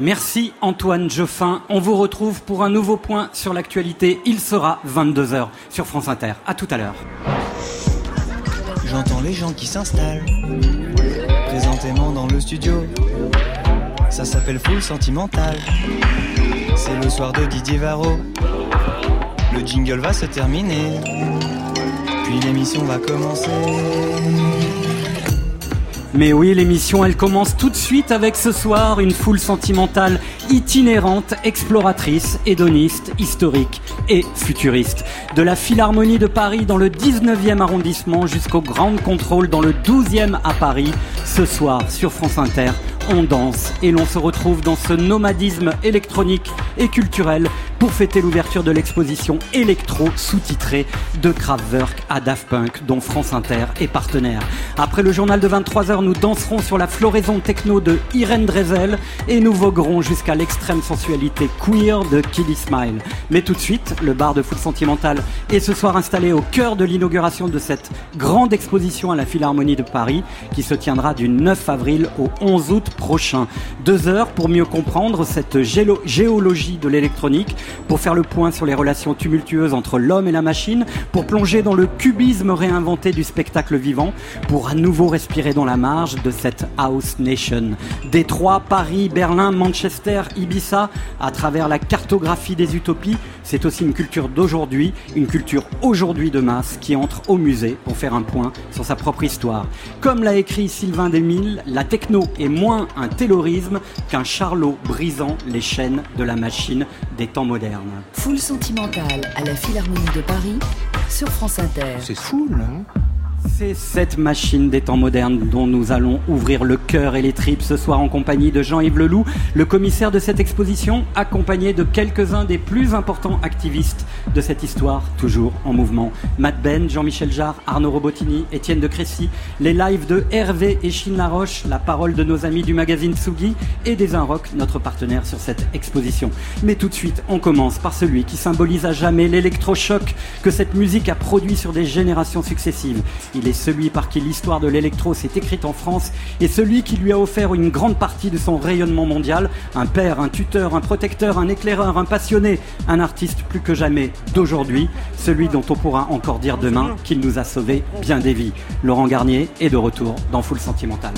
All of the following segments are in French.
Merci Antoine Geoffin. On vous retrouve pour un nouveau point sur l'actualité. Il sera 22h sur France Inter. À tout à l'heure. J'entends les gens qui s'installent présentément dans le studio. Ça s'appelle Full Sentimental. C'est le soir de Didier Varro. Le jingle va se terminer. Puis l'émission va commencer. Mais oui, l'émission, elle commence tout de suite avec ce soir une foule sentimentale itinérante, exploratrice, hédoniste, historique et futuriste. De la Philharmonie de Paris dans le 19e arrondissement jusqu'au Grand Contrôle dans le 12e à Paris, ce soir sur France Inter, on danse et l'on se retrouve dans ce nomadisme électronique et culturel pour fêter l'ouverture de l'exposition électro sous-titrée de Kraftwerk à Daft Punk dont France Inter est partenaire. Après le journal de 23h, nous danserons sur la floraison techno de Irene Drezel et nous voguerons jusqu'à l'extrême sensualité queer de Kiddy Smile. Mais tout de suite, le bar de foot sentimental est ce soir installé au cœur de l'inauguration de cette grande exposition à la Philharmonie de Paris qui se tiendra du 9 avril au 11 août prochain. Deux heures pour mieux comprendre cette géologie de l'électronique, pour faire le point sur les relations tumultueuses entre l'homme et la machine, pour plonger dans le cubisme réinventé du spectacle vivant, pour à nouveau respirer dans la marge de cette House Nation. Détroit, Paris, Berlin, Manchester, Ibiza, à travers la cartographie des utopies, c'est aussi une culture d'aujourd'hui, une culture aujourd'hui de masse qui entre au musée pour faire un point sur sa propre histoire. Comme l'a écrit Sylvain Desmille, la techno est moins un taylorisme qu'un charlot brisant les chaînes de la machine des temps modernes. Foule sentimentale à la Philharmonie de Paris sur France Inter. C'est fou, hein? C'est cette machine des temps modernes dont nous allons ouvrir le cœur et les tripes ce soir en compagnie de Jean-Yves Leloup, le commissaire de cette exposition, accompagné de quelques-uns des plus importants activistes de cette histoire, toujours en mouvement. Matt Ben, Jean-Michel Jarre, Arnaud Robotini, Étienne de Crécy, les lives de Hervé et Chine Laroche, la parole de nos amis du magazine Tsugi et des Rock, notre partenaire sur cette exposition. Mais tout de suite, on commence par celui qui symbolise à jamais l'électrochoc que cette musique a produit sur des générations successives. Il est celui par qui l'histoire de l'électro s'est écrite en France et celui qui lui a offert une grande partie de son rayonnement mondial. Un père, un tuteur, un protecteur, un éclaireur, un passionné, un artiste plus que jamais d'aujourd'hui, celui dont on pourra encore dire demain qu'il nous a sauvé bien des vies. Laurent Garnier est de retour dans Foule Sentimentale.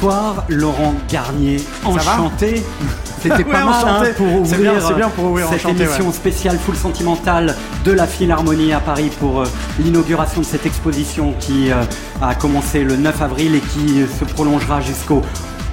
Bonsoir Laurent Garnier, enchanté. C'était pas mal hein, pour ouvrir, bien, pour ouvrir cette émission spéciale full sentimentale de la Philharmonie à Paris pour euh, l'inauguration de cette exposition qui euh, a commencé le 9 avril et qui se prolongera jusqu'au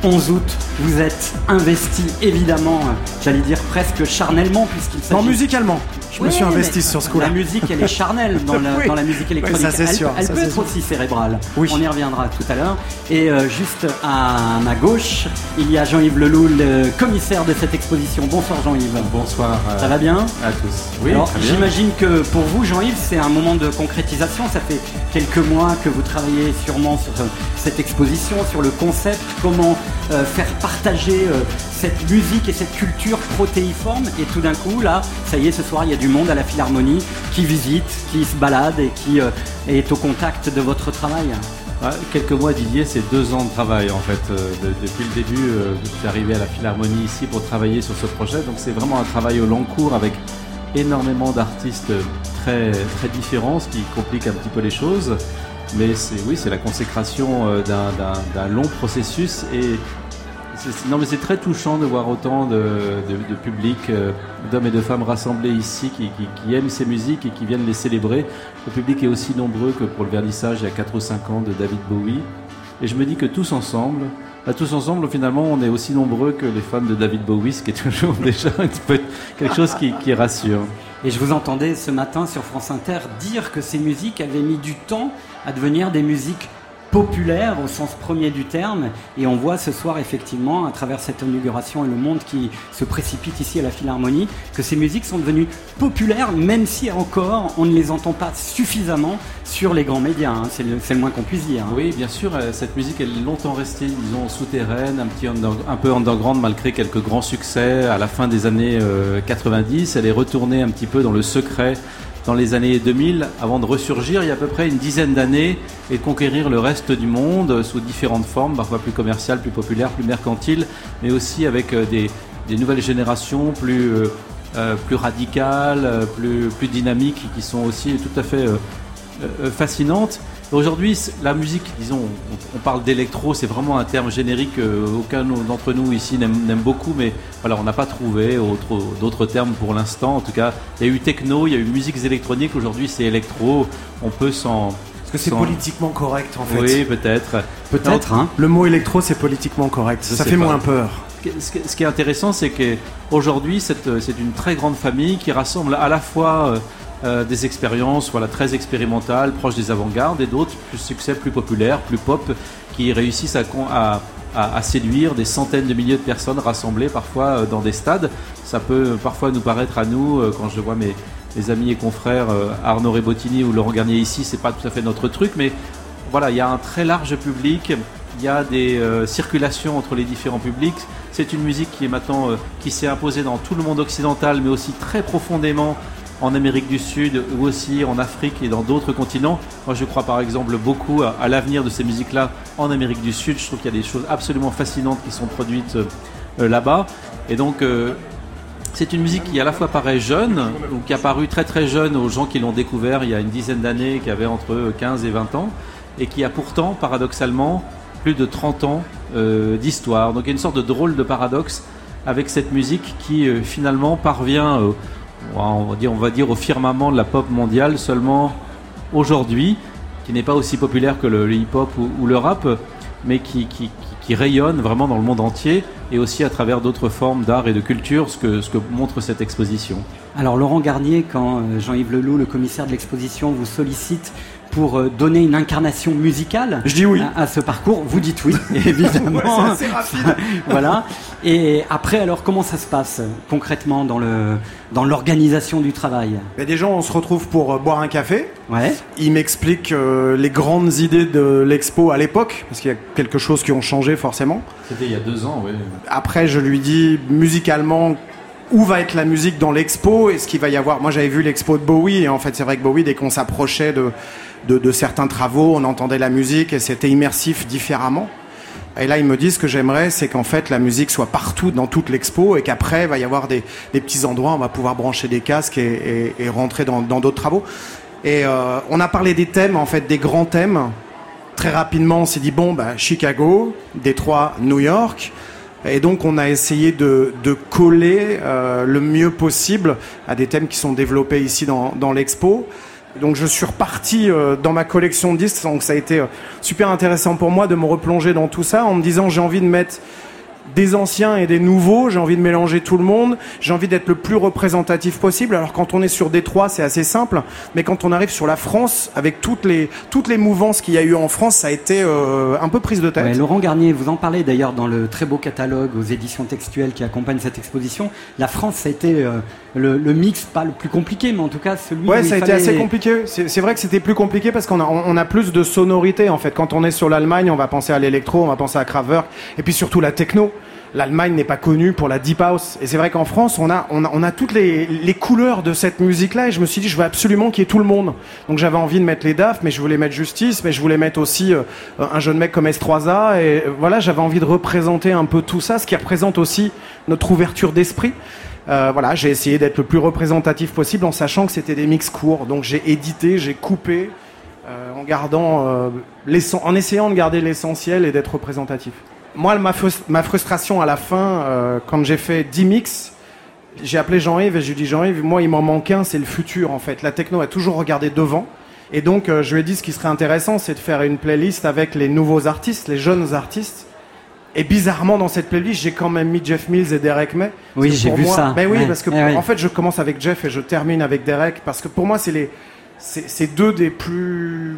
11 août, vous êtes investi évidemment, euh, j'allais dire presque charnellement, puisqu'il s'agit. Non, musicalement. Je me suis investi sur ce coup-là. La musique, elle est charnelle dans, la, musique électronique. ça, elle, sûr, elle peut être aussi cérébrale. Oui. On y reviendra tout à l'heure. Et euh, juste à ma gauche, il y a Jean-Yves Leloup, le commissaire de cette exposition. Bonsoir Jean-Yves. Bonsoir. Euh, ça va bien? À tous. Oui. J'imagine que pour vous, Jean-Yves, c'est un moment de concrétisation. Ça fait quelques mois que vous travaillez sûrement sur cette exposition, sur le concept, comment faire partager cette musique et cette culture protéiforme. Et tout d'un coup, là, ça y est, ce soir, il y a du monde à la Philharmonie qui visite, qui se balade et qui euh, est au contact de votre travail. Ah, quelques mois, Didier, c'est deux ans de travail en fait. Euh, depuis le début, euh, je suis arrivé à la Philharmonie ici pour travailler sur ce projet. Donc c'est vraiment un travail au long cours avec énormément d'artistes très, très différents, ce qui complique un petit peu les choses. Mais c'est oui, c'est la consécration d'un long processus et non, mais c'est très touchant de voir autant de, public, euh, d'hommes et de femmes rassemblés ici qui, aiment ces musiques et qui viennent les célébrer. Le public est aussi nombreux que pour le vernissage il y a 4 ou 5 ans de David Bowie. Et je me dis que tous ensemble, à tous ensemble, finalement, on est aussi nombreux que les fans de David Bowie, ce qui est toujours déjà quelque chose qui, qui rassure. Et je vous entendais ce matin sur France Inter dire que ces musiques avaient mis du temps à devenir des musiques populaire au sens premier du terme. Et on voit ce soir, effectivement, à travers cette inauguration et le monde qui se précipite ici à la Philharmonie, que ces musiques sont devenues populaires, même si encore on ne les entend pas suffisamment sur les grands médias. Hein. C'est le, moins qu'on puisse dire. Hein. Oui, bien sûr, euh, cette musique, elle est longtemps restée, disons, souterraine, un, petit un peu underground, malgré quelques grands succès à la fin des années 90. Euh, elle est retournée un petit peu dans le secret dans les années 2000 avant de ressurgir il y a à peu près une dizaine d'années et conquérir le reste du monde sous différentes formes, parfois plus commerciales, plus populaires, plus mercantiles, mais aussi avec euh, des, nouvelles générations plus, euh, euh, radicales, plus dynamiques, qui sont aussi tout à fait fascinantes. Aujourd'hui, la musique, disons, on, parle d'électro, c'est vraiment un terme générique qu'aucun d'entre nous ici n'aime beaucoup, mais voilà, on n'a pas trouvé d'autres termes pour l'instant. En tout cas, il y a eu techno, il y a eu musiques électroniques, aujourd'hui c'est électro, on peut s'en... Est-ce que c'est politiquement correct en fait Oui, peut-être. Peut-être, hein Le mot électro, c'est politiquement correct. Ça fait moins peur. Ce qui est intéressant, c'est qu'aujourd'hui, c'est une très grande famille qui rassemble à la fois euh, des expériences voilà, très expérimentales, proches des avant-gardes, et d'autres plus succès, plus populaires, plus pop, qui réussissent à, séduire des centaines de milliers de personnes rassemblées parfois euh, dans des stades. Ça peut parfois nous paraître à nous, euh, quand je vois mes, mes amis et confrères Arnaud Rebottini ou Laurent Garnier ici, c'est pas tout à fait notre truc, mais voilà, il y a un très large public, il y a des circulations entre les différents publics. C'est une musique qui est maintenant, qui s'est imposée dans tout le monde occidental, mais aussi très profondément en Amérique du Sud ou aussi en Afrique et dans d'autres continents. Moi, je crois par exemple beaucoup à, l'avenir de ces musiques-là en Amérique du Sud. Je trouve qu'il y a des choses absolument fascinantes qui sont produites euh, là-bas. Et donc, euh, c'est une musique qui à la fois paraît jeune, ou qui a paru très très jeune aux gens qui l'ont découvert il y a une dizaine d'années, qui avaient entre 15 et 20 ans, et qui a pourtant, paradoxalement, plus de 30 ans euh, d'histoire. Donc il y a une sorte de drôle de paradoxe avec cette musique qui finalement parvient on va dire, au firmament de la pop mondiale seulement aujourd'hui, qui n'est pas aussi populaire que le, hip-hop ou, le rap, mais qui, rayonne vraiment dans le monde entier et aussi à travers d'autres formes d'art et de culture, ce que, ce que montre cette exposition. Alors Laurent Garnier, quand euh, Jean-Yves Leloup, le commissaire de l'exposition, vous sollicite pour euh, donner une incarnation musicale Je dis oui. à, ce parcours. Vous dites oui, évidemment. c'est rapide. voilà. Et après, alors, comment ça se passe concrètement dans le dans l'organisation du travail? Mais Des gens, on se retrouve pour euh, boire un café. Ouais. Il m'explique euh, les grandes idées de l'expo à l'époque, parce qu'il y a quelque chose qui ont changé forcément. C'était il y a deux ans, oui. Après, je lui dis musicalement où va être la musique dans l'expo et ce qu'il va y avoir. Moi, j'avais vu l'expo de Bowie et en fait, c'est vrai que Bowie, dès qu'on s'approchait de de, certains travaux, on entendait la musique et c'était immersif différemment. Et là, ils me disent que j'aimerais, c'est qu'en fait, la musique soit partout dans toute l'expo et qu'après, il va y avoir des, petits endroits où on va pouvoir brancher des casques et, rentrer dans d'autres travaux. Et euh, on a parlé des thèmes, en fait, des grands thèmes. très rapidement, on s'est dit bon, bah, Chicago, Détroit, New York. Et donc on a essayé de, de coller euh, le mieux possible à des thèmes qui sont développés ici dans, dans l'expo. Donc je suis reparti euh, dans ma collection de disques, donc ça a été euh, super intéressant pour moi de me replonger dans tout ça en me disant j'ai envie de mettre des anciens et des nouveaux, j'ai envie de mélanger tout le monde, j'ai envie d'être le plus représentatif possible. Alors quand on est sur Détroit, c'est assez simple, mais quand on arrive sur la France, avec toutes les, toutes les mouvances qu'il y a eu en France, ça a été euh, un peu prise de tête. Ouais, Laurent Garnier, vous en parlez d'ailleurs dans le très beau catalogue aux éditions textuelles qui accompagne cette exposition. La France, ça a été euh, le, le mix, pas le plus compliqué, mais en tout cas celui Ouais, où ça a été fallait- assez compliqué. C'est c'est vrai que c'était plus compliqué parce qu'on a, on a plus de sonorité en fait. Quand on est sur l'Allemagne, on va penser à l'électro, on va penser à Kraftwerk, et puis surtout la techno. L'Allemagne n'est pas connue pour la deep house. Et c'est vrai qu'en France, on a, on a, on a toutes les, les couleurs de cette musique-là. Et je me suis dit, je veux absolument qu'il y ait tout le monde. Donc j'avais envie de mettre les DAF, mais je voulais mettre Justice, mais je voulais mettre aussi euh, un jeune mec comme S3A. Et euh, voilà, j'avais envie de représenter un peu tout ça, ce qui représente aussi notre ouverture d'esprit. Euh, voilà, j'ai essayé d'être le plus représentatif possible en sachant que c'était des mix courts. Donc j'ai édité, j'ai coupé, en gardant, en essayant de garder l'essentiel et d'être représentatif. Moi, ma, frus- ma frustration à la fin, euh, quand j'ai fait 10 mix, j'ai appelé Jean-Yves et je lui ai dit Jean-Yves, moi il m'en manque un, c'est le futur en fait. La techno a toujours regardé devant. Et donc euh, je lui ai dit ce qui serait intéressant, c'est de faire une playlist avec les nouveaux artistes, les jeunes artistes. Et bizarrement, dans cette playlist, j'ai quand même mis Jeff Mills et Derek May. Oui, j'ai pour vu moi- ça. Ben oui, Ouais. parce que Eh oui. en fait, je commence avec Jeff et je termine avec Derek parce que pour moi, c'est les, c'est deux des plus,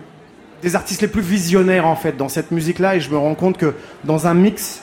des artistes les plus visionnaires en fait dans cette musique-là. Et je me rends compte que dans un mix,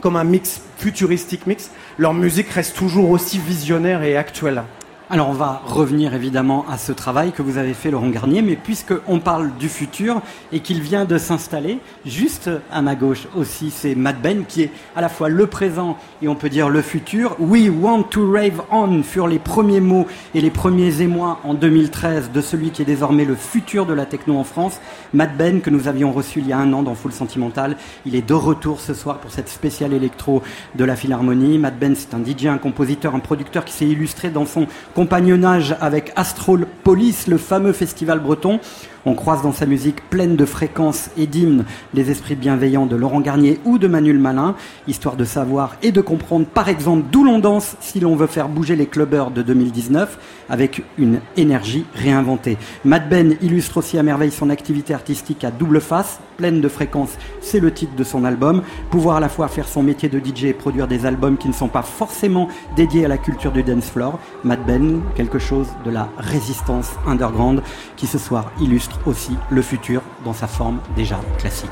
comme un mix futuristique mix, leur musique reste toujours aussi visionnaire et actuelle. Alors on va revenir évidemment à ce travail que vous avez fait Laurent Garnier, mais puisque on parle du futur et qu'il vient de s'installer, juste à ma gauche aussi, c'est Matt Ben qui est à la fois le présent et on peut dire le futur. We want to rave on furent les premiers mots et les premiers émois en 2013 de celui qui est désormais le futur de la techno en France, Matt Ben que nous avions reçu il y a un an dans Full Sentimental. Il est de retour ce soir pour cette spéciale électro de la Philharmonie. Matt Ben c'est un DJ, un compositeur, un producteur qui s'est illustré dans son compagnonnage avec Astropolis, le fameux festival breton. On croise dans sa musique pleine de fréquences et d'hymnes les esprits bienveillants de Laurent Garnier ou de Manuel Malin, histoire de savoir et de comprendre par exemple d'où l'on danse si l'on veut faire bouger les clubbers de 2019 avec une énergie réinventée. Matt Ben illustre aussi à merveille son activité artistique à double face, pleine de fréquences, c'est le titre de son album. Pouvoir à la fois faire son métier de DJ et produire des albums qui ne sont pas forcément dédiés à la culture du dance floor. Matt Ben, quelque chose de la résistance underground qui ce soir illustre aussi le futur dans sa forme déjà classique.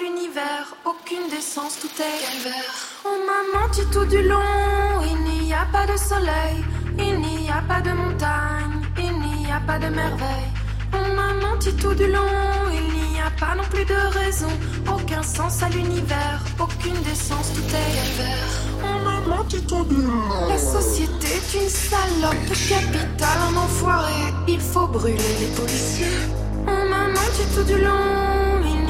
L'univers, aucune décence, tout est calvaire. On m'a menti tout du long, il n'y a pas de soleil, il n'y a pas de montagne, il n'y a pas de merveille. On m'a menti tout du long, il n'y a pas non plus de raison, aucun sens à l'univers, aucune décence, tout est calvaire. On m'a menti tout du long. La société est une salope, le capital un enfoiré, il faut brûler les policiers. On m'a menti tout du long, il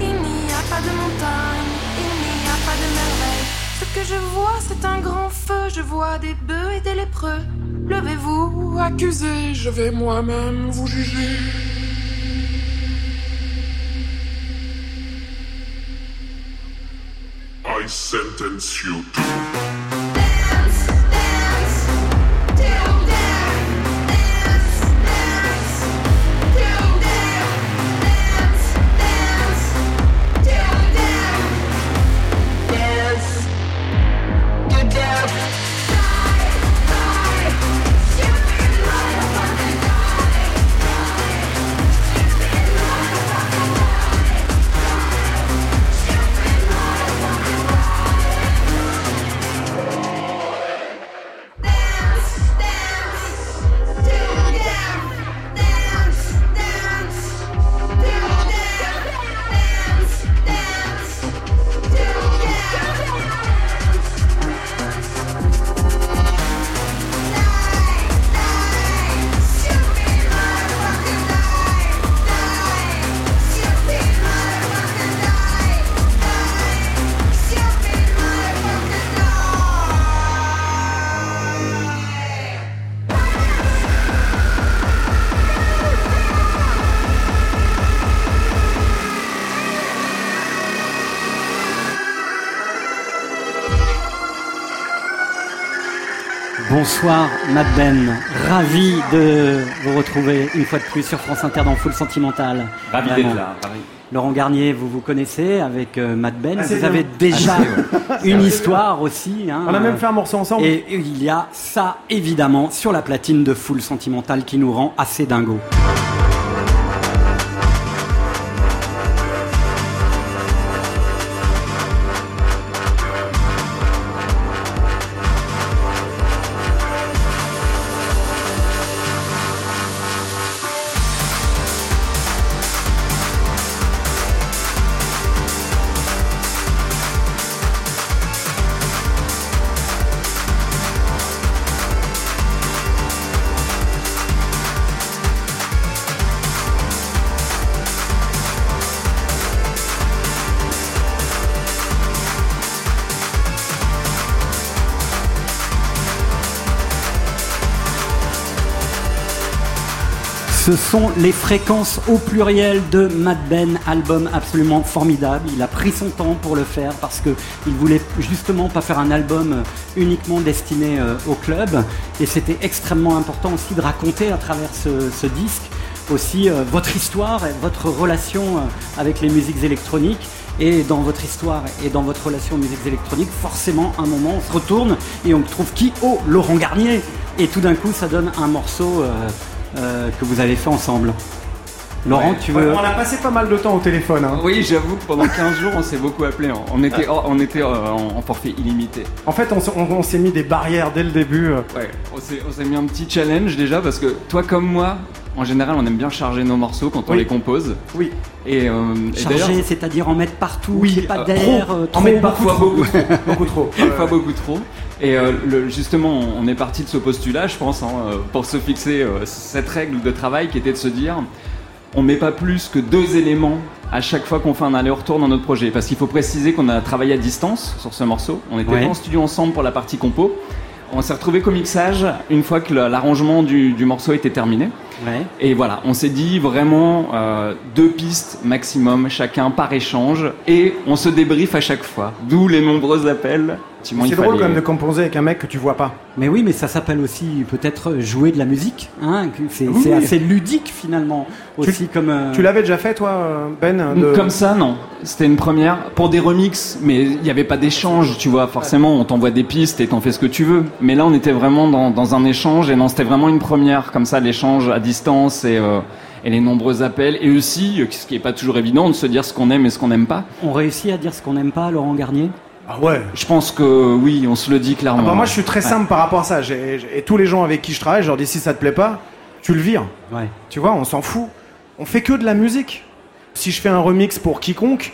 il n'y a pas de montagne, il n'y a pas de merveille. Ce que je vois, c'est un grand feu, je vois des bœufs et des lépreux. Levez-vous, accusez, je vais moi-même vous juger. I sentence you to Bonsoir Matt Ben, ravi de vous retrouver une fois de plus sur France Inter dans Full Sentimental. Ravi d'être là. ravi. Laurent Garnier, vous vous connaissez avec euh, Matt Ben, Assez vous bien. avez déjà une histoire aussi. hein, On a même fait un morceau ensemble. Et il y a ça évidemment sur la platine de Full Sentimental qui nous rend assez dingo. Ce sont les fréquences au pluriel de Mad Ben, album absolument formidable. Il a pris son temps pour le faire parce que il voulait justement pas faire un album euh, uniquement destiné euh, au club. Et c'était extrêmement important aussi de raconter à travers ce, disque aussi euh, votre histoire et votre relation avec les musiques électroniques. Et dans votre histoire et dans votre relation aux musiques électroniques, forcément, un moment, on se retourne et on trouve qui Oh, Laurent Garnier Et tout d'un coup, ça donne un morceau euh, que vous avez fait ensemble. Laurent, tu veux... On a passé pas mal de temps au téléphone. hein. Oui, j'avoue que pendant 15 jours, on s'est beaucoup appelé. On était, on était euh, en, en forfait illimité. En fait, on, s- on- on s'est mis des barrières dès le début. euh. Ouais, on s'est, mis un petit challenge déjà parce que toi comme moi, en général, on aime bien charger nos morceaux quand on Oui. les compose. Oui. Et, euh, Chargé, c'est-à-dire en mettre partout, Oui, qu'il y ait pas euh, d'air, trop. euh, En mettre parfois beaucoup trop. Beaucoup trop. Parfois beaucoup trop. Et euh, le- justement, on est parti de ce postulat, je pense, hein, euh, pour se fixer euh, cette règle de travail qui était de se dire on met pas plus que deux éléments à chaque fois qu'on fait un aller-retour dans notre projet. Parce qu'il faut préciser qu'on a travaillé à distance sur ce morceau. On était Ouais. en studio ensemble pour la partie compo. On s'est retrouvé qu'au mixage une fois que l'arrangement du, du morceau était terminé. Ouais. Et voilà, on s'est dit vraiment euh, deux pistes maximum, chacun par échange, et on se débriefe à chaque fois. D'où les nombreux appels. C'est drôle fallait- quand même de composer avec un mec que tu vois pas. Mais oui, mais ça s'appelle aussi peut-être jouer de la musique. Hein c'est Oui, assez ludique finalement. Aussi comme. euh, Tu l'avais déjà fait, toi, Ben de- Comme ça, non. C'était une première pour des remixes, mais il n'y avait pas d'échange, tu vois. Forcément, on t'envoie des pistes et t'en fais ce que tu veux. Mais là, on était vraiment dans, dans un échange, et non, c'était vraiment une première, comme ça, l'échange à distance et, euh, et les nombreux appels. Et aussi, euh, ce qui n'est pas toujours évident, de se dire ce qu'on aime et ce qu'on n'aime pas. On réussit à dire ce qu'on n'aime pas, Laurent Garnier? Ah ouais. Je pense que oui, on se le dit Ah clairement. bah, moi, je suis très simple par rapport à ça. J'ai- j'ai- et tous les gens avec qui je travaille, je leur dis si ça te plaît pas, tu le vires. Ouais. Tu vois, on s'en fout. On fait que de la musique. Si je fais un remix pour quiconque,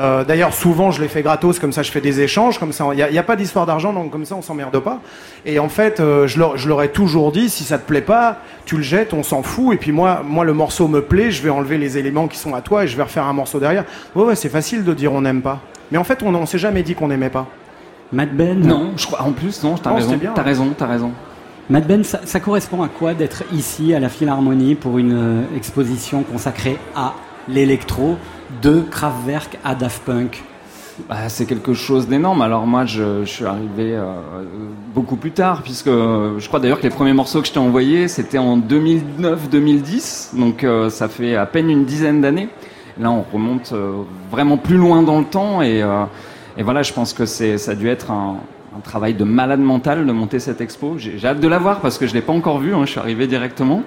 euh, d'ailleurs souvent je les fais gratos, comme ça je fais des échanges, comme ça il n'y a, il y a pas d'histoire d'argent, donc comme ça on s'emmerde pas. Et en fait, euh, je, leur, je leur ai toujours dit, si ça te plaît pas, tu le jettes, on s'en fout. Et puis moi, moi le morceau me plaît, je vais enlever les éléments qui sont à toi et je vais refaire un morceau derrière. Ouais, ouais, c'est facile de dire on n'aime pas. Mais en fait, on, on s'est jamais dit qu'on n'aimait pas. Mad Ben Non, je crois. En plus, non, t'as raison. T'as ouais. raison, t'as raison. Mad Ben, ça, ça correspond à quoi d'être ici à la Philharmonie pour une euh, exposition consacrée à l'électro de Kraftwerk à Daft Punk Bah, c'est quelque chose d'énorme. Alors moi, je, suis arrivé euh, beaucoup plus tard, puisque je crois d'ailleurs que les premiers morceaux que je t'ai envoyés, c'était en 2009-2010, donc euh, ça fait à peine une dizaine d'années. Là, on remonte euh, vraiment plus loin dans le temps, et, et voilà, je pense que ça a dû être un, un travail de malade mental de monter cette expo. J'ai, hâte de la voir parce que je l'ai pas encore vue. hein, je suis arrivé directement.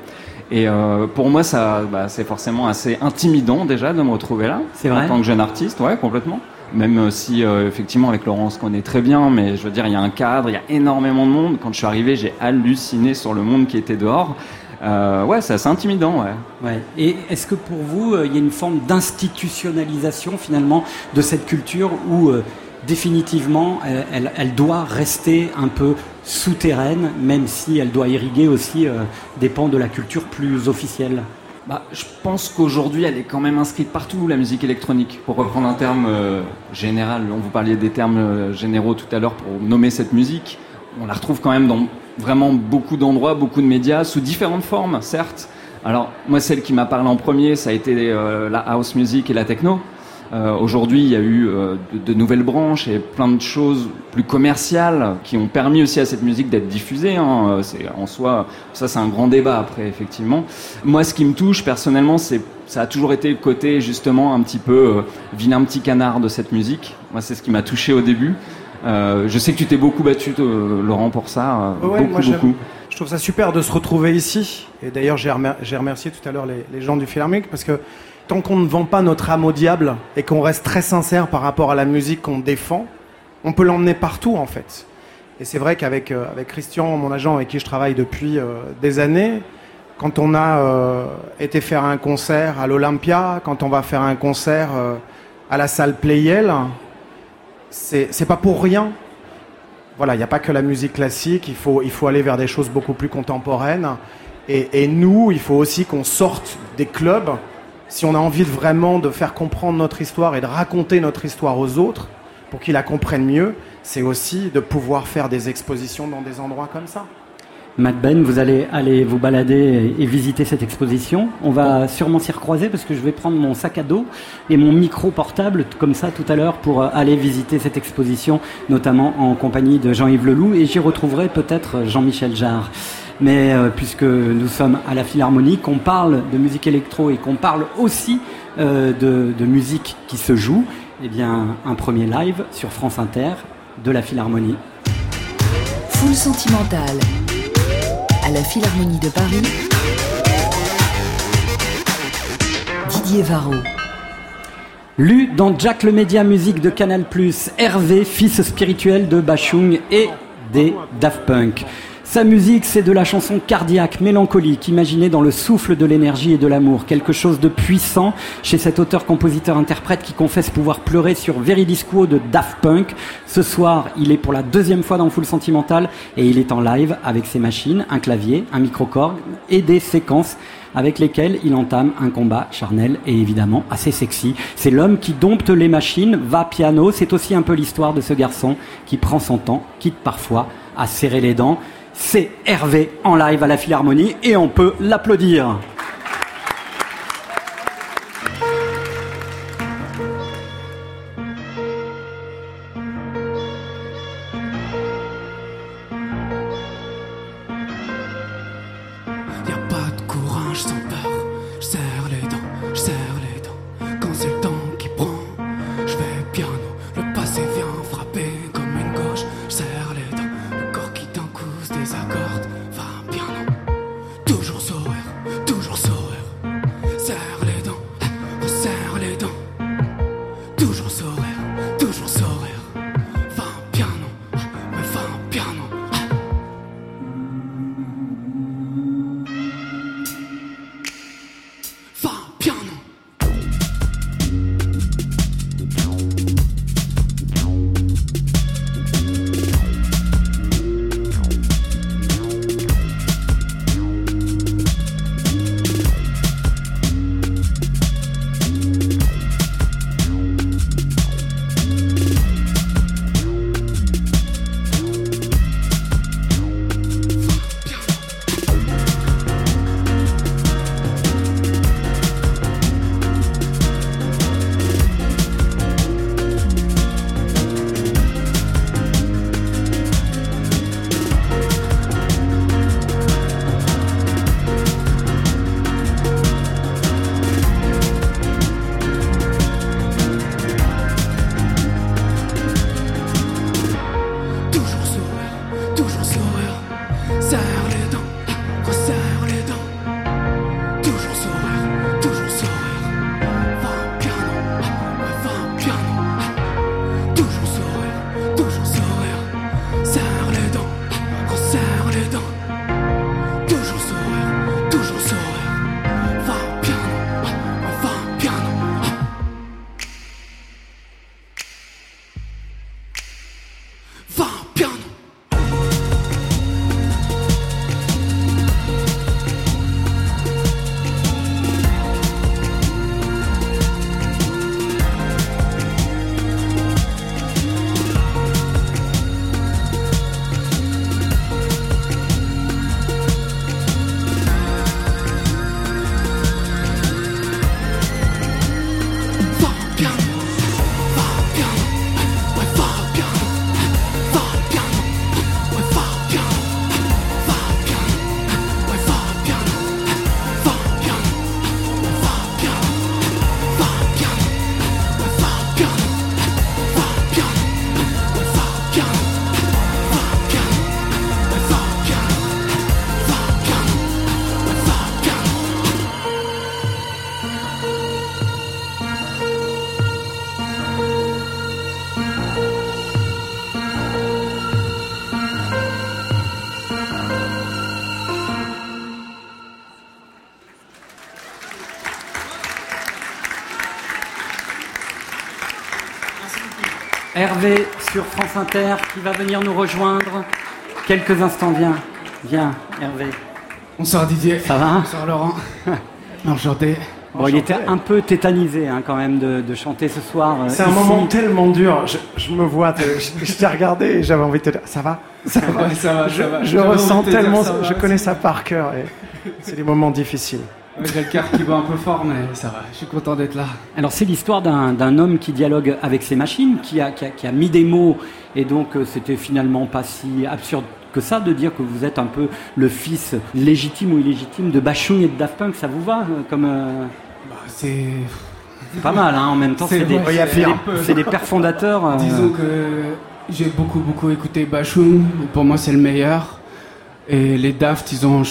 Et euh, pour moi, ça, bah, c'est forcément assez intimidant déjà de me retrouver là. C'est vrai En tant que jeune artiste, ouais, complètement. Même euh, si, euh, effectivement, avec Laurence, on se connaît très bien, mais je veux dire, il y a un cadre, il y a énormément de monde. Quand je suis arrivé, j'ai halluciné sur le monde qui était dehors. Euh, ouais, c'est assez intimidant, ouais. Ouais. Et est-ce que pour vous, il y a une forme d'institutionnalisation finalement de cette culture où définitivement elle, doit rester un peu souterraine, même si elle doit irriguer aussi euh, des pans de la culture plus officielle Bah, je pense qu'aujourd'hui, elle est quand même inscrite partout, la musique électronique. Pour reprendre un terme euh, général, on vous parliez des termes euh, généraux tout à l'heure pour nommer cette musique. On la retrouve quand même dans vraiment beaucoup d'endroits, beaucoup de médias, sous différentes formes, certes. Alors, moi, celle qui m'a parlé en premier, ça a été la house music et la techno. Euh, Aujourd'hui, il y a eu euh, de, de nouvelles branches et plein de choses plus commerciales qui ont permis aussi à cette musique d'être diffusée. Hein. Euh, C'est en soi, ça c'est un grand débat après effectivement. Moi, ce qui me touche personnellement, c'est ça a toujours été le côté justement un petit peu euh, vilain petit canard de cette musique. Moi, c'est ce qui m'a touché au début. Euh, je sais que tu t'es beaucoup battu, euh, Laurent, pour ça. euh, Ouais, beaucoup, moi, beaucoup. Je trouve ça super de se retrouver ici. Et d'ailleurs, j'ai remer- j'ai remercié tout à l'heure les, les gens du Philharmonique parce que tant qu'on ne vend pas notre âme au diable et qu'on reste très sincère par rapport à la musique qu'on défend, on peut l'emmener partout en fait. Et c'est vrai qu'avec euh, avec Christian, mon agent avec qui je travaille depuis euh, des années, quand on a euh, été faire un concert à l'Olympia, quand on va faire un concert à la salle Playel, c'est pas pour rien voilà, il n'y a pas que la musique classique, il faut, il faut aller vers des choses beaucoup plus contemporaines. Et nous, il faut aussi qu'on sorte des clubs. Si on a envie de vraiment de faire comprendre notre histoire et de raconter notre histoire aux autres, pour qu'ils la comprennent mieux, c'est aussi de pouvoir faire des expositions dans des endroits comme ça. Matt Ben, vous allez aller vous balader et visiter cette exposition. On va sûrement s'y recroiser parce que je vais prendre mon sac à dos et mon micro portable comme ça tout à l'heure pour euh, aller visiter cette exposition, notamment en compagnie de Jean-Yves Leloup et j'y retrouverai peut-être Jean-Michel Jarre. Mais euh, puisque nous sommes à la Philharmonie, qu'on parle de musique électro et qu'on parle aussi euh, de, de musique qui se joue, eh bien un premier live sur France Inter de la Philharmonie. Foule sentimentale à la Philharmonie de Paris. Didier Varro. Lu dans Jack le Média Musique de Canal+, Hervé, fils spirituel de Bachung et des Daft Punk. Sa musique, c'est de la chanson cardiaque, mélancolique, imaginée dans le souffle de l'énergie et de l'amour. Quelque chose de puissant chez cet auteur-compositeur-interprète qui confesse pouvoir pleurer sur Veridisquo de Daft Punk. Ce soir, il est pour la deuxième fois dans Full Sentimental et il est en live avec ses machines, un clavier, un microcorgue et des séquences avec lesquels il entame un combat charnel et évidemment assez sexy. C'est l'homme qui dompte les machines, va piano, c'est aussi un peu l'histoire de ce garçon qui prend son temps, quitte parfois à serrer les dents. C'est Hervé en live à la Philharmonie et on peut l'applaudir. Hervé sur France Inter qui va venir nous rejoindre. Quelques instants, viens. Viens, Hervé. Bonsoir Didier. Ça va Bonsoir Laurent. Enchanté. Bon, il était un peu tétanisé hein, quand même de, de chanter ce soir. euh, C'est un ici. moment tellement dur. Je, je me vois, je, je t'ai regardé et j'avais envie de te dire, ça va? Ça va Ouais, ça va, Je, ça va. je ressens tellement, je connais ça par cœur et c'est des moments difficiles. J'ai le cœur qui bat un peu fort, mais ça va. Je suis content d'être là. Alors c'est l'histoire d'un homme qui dialogue avec ses machines, qui a, qui a, qui a mis des mots, et donc euh, c'était finalement pas si absurde que ça de dire que vous êtes un peu le fils légitime ou illégitime de Bachung et de Daft Punk, ça vous va euh, comme euh, Bah, c'est. pas mal hein, en même temps, C'est des, des- pères fondateurs. euh, Disons que j'ai beaucoup, beaucoup écouté Bashung. Pour moi, c'est le meilleur. Et les Daft, ils ont.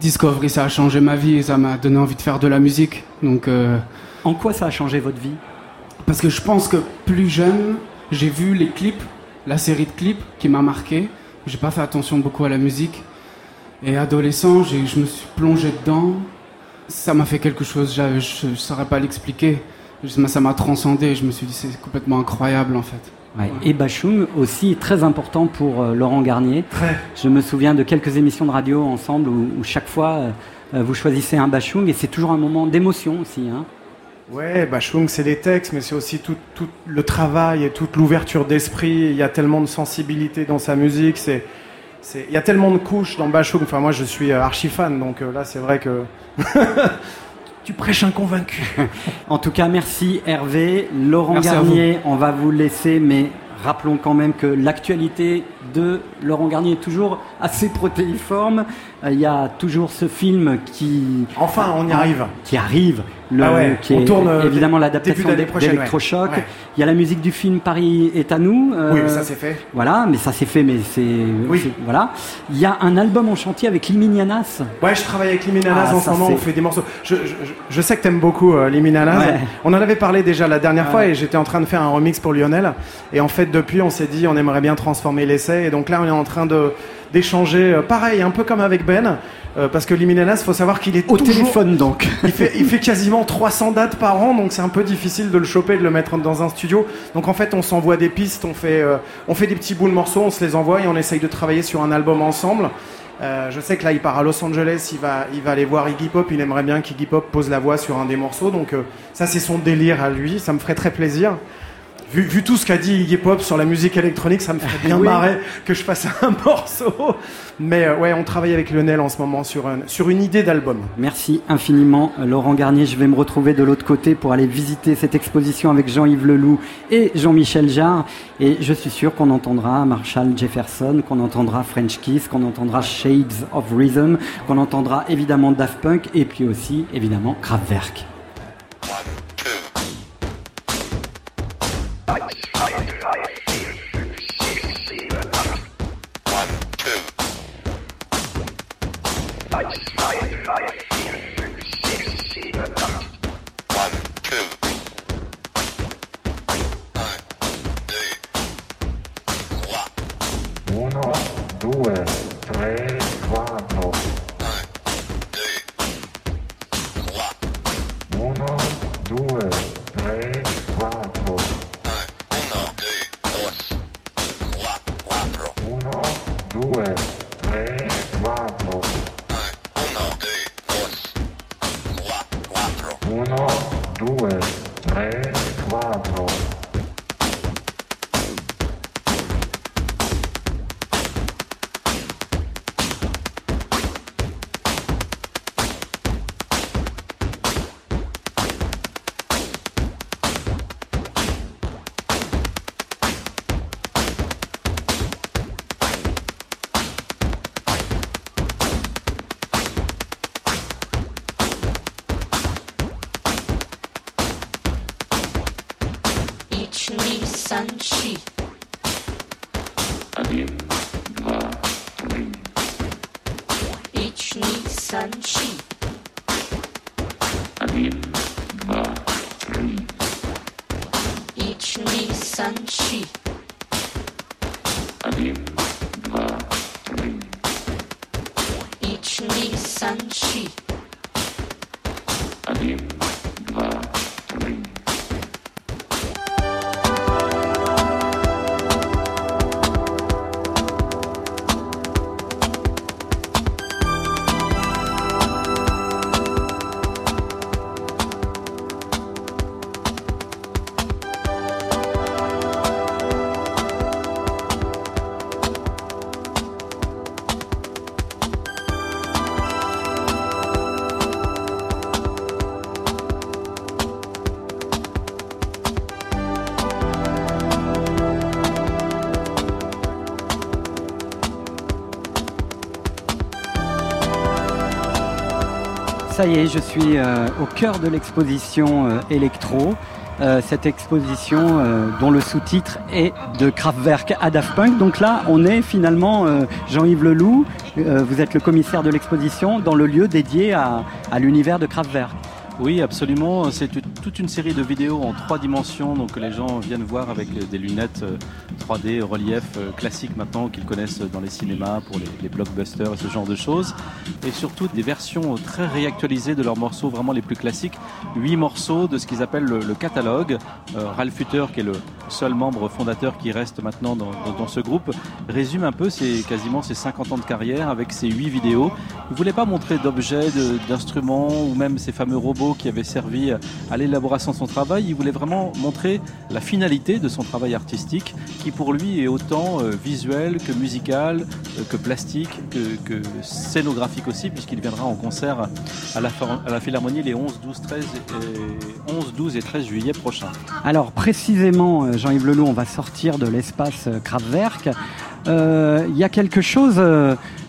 Discovery, ça a changé ma vie et ça m'a donné envie de faire de la musique. Donc. euh, En quoi ça a changé votre vie? Parce que je pense que plus jeune, j'ai vu les clips, la série de clips qui m'a marqué. J'ai pas fait attention beaucoup à la musique. Et adolescent, j'ai- je me suis plongé dedans. Ça m'a fait quelque chose, je ne saurais pas l'expliquer. Ça m'a transcendé. Je me suis dit, c'est complètement incroyable en fait. Ouais. Et Bachung aussi est très important pour euh, Laurent Garnier. Très. Je me souviens de quelques émissions de radio ensemble où, où chaque fois euh, euh, vous choisissez un Bachung et c'est toujours un moment d'émotion aussi. Hein. Ouais, Bachung, c'est les textes, mais c'est aussi tout, tout le travail et toute l'ouverture d'esprit. Il y a tellement de sensibilité dans sa musique. C'est, il y a tellement de couches dans Bachung. Enfin, moi, je suis archi fan, donc euh, là, c'est vrai que tu prêches un convaincu. En tout cas, merci Hervé. Laurent Merci Garnier, on va vous laisser, mais rappelons quand même que l'actualité de Laurent Garnier est toujours assez protéiforme. Euh, Il y a toujours ce film qui, Enfin, on y arrive. qui arrive, le- Ah ouais, qui on est tourne, euh, évidemment l'adaptation d'Electrochoc. Ouais. Il y a la musique du film Paris est à nous. euh, Oui, mais ça c'est fait. Voilà, mais ça c'est fait, mais c'est Oui. voilà. Il y a un album en chantier avec Liminianas. Ouais, je travaille avec Liminanas Ah, en ce moment, on fait des morceaux. Je, je, je- je sais que t'aimes beaucoup euh, Liminanas. Ouais. On en avait parlé déjà la dernière fois et j'étais en train de faire un remix pour Lionel. Et en fait, depuis, on s'est dit, on aimerait bien transformer l'essai. Et donc là, on est en train de d'échanger, euh, pareil, un peu comme avec Ben, euh, parce que Liminanas, faut savoir qu'il est Au toujours- téléphone donc. Il fait, il fait quasiment 300 dates par an, donc c'est un peu difficile de le choper, de le mettre dans un studio. Donc en fait, on s'envoie des pistes, on fait, euh, on fait des petits bouts de morceaux, on se les envoie et on essaye de travailler sur un album ensemble. Euh, je sais que là, il part à Los Angeles, il va, il va aller voir Iggy Pop, il aimerait bien qu'Iggy Pop pose la voix sur un des morceaux, donc euh, ça c'est son délire à lui, ça me ferait très plaisir. Vu, vu tout ce qu'a dit Iggy Pop sur la musique électronique, ça me ferait bien Oui. marrer que je fasse un morceau. Mais euh, ouais, on travaille avec Lionel en ce moment sur, un- sur une idée d'album. Merci infiniment, Laurent Garnier. Je vais me retrouver de l'autre côté pour aller visiter cette exposition avec Jean-Yves Leloup et Jean-Michel Jarre. Et je suis sûr qu'on entendra Marshall Jefferson, qu'on entendra French Kiss, qu'on entendra Shades of Rhythm, qu'on entendra évidemment Daft Punk et puis aussi évidemment Kraftwerk. はい。はい。は。Je suis euh, au cœur de l'exposition euh, Electro. Euh, cette exposition dont le sous-titre est de Kraftwerk à Daft Punk. Donc là, on est finalement, Jean-Yves Leloup, vous êtes le commissaire de l'exposition, dans le lieu dédié à, l'univers de Kraftwerk. Oui, absolument. C'est tout- toute une série de vidéos en trois dimensions donc que les gens viennent voir avec des lunettes euh, 3D relief classiques maintenant qu'ils connaissent dans les cinémas pour les blockbusters et ce genre de choses. Et surtout des versions très réactualisées de leurs morceaux vraiment les plus classiques. Huit morceaux de ce qu'ils appellent le, catalogue. Euh, Ralph Hutter, qui est le seul membre fondateur qui reste maintenant dans, ce groupe, résume un peu ses, quasiment ses 50 ans de carrière avec ces huit vidéos. Il voulait pas montrer d'objets, d'instruments ou même ces fameux robots qui avaient servi à l'élaboration de son travail? Il voulait vraiment montrer la finalité de son travail artistique qui pour lui est autant euh, visuel que musical, euh, que plastique, que, que scénographique aussi puisqu'il viendra en concert à la, Philharmonie les 11, 12, 13 et 11, 12 et 13 juillet prochains. Alors précisément, euh, Jean-Yves Leloup, on va sortir de l'espace euh, Kraftwerk. Euh, Il y a quelque chose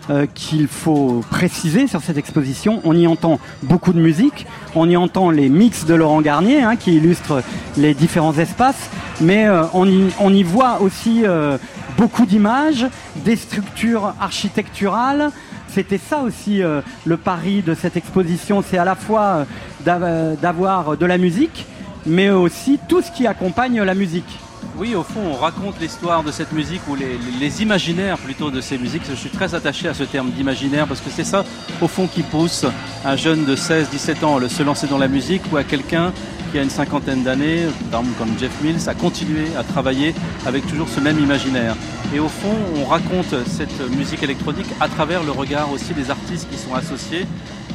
euh, qu'il faut préciser sur cette exposition. On y entend beaucoup de musique, on y entend les mix de Laurent Garnier hein, qui illustrent les différents espaces, mais euh, on, y, voit aussi euh, beaucoup d'images, des structures architecturales. C'était ça aussi le pari de cette exposition, c'est à la fois d'av- d'avoir de la musique, mais aussi tout ce qui accompagne la musique. Oui, au fond, on raconte l'histoire de cette musique ou les, imaginaires plutôt de ces musiques. Je suis très attaché à ce terme d'imaginaire parce que c'est ça, au fond, qui pousse un jeune de 16-17 ans à se lancer dans la musique ou à quelqu'un qui a une cinquantaine d'années, comme Jeff Mills, à continuer à travailler avec toujours ce même imaginaire. Et au fond, on raconte cette musique électronique à travers le regard aussi des artistes qui sont associés,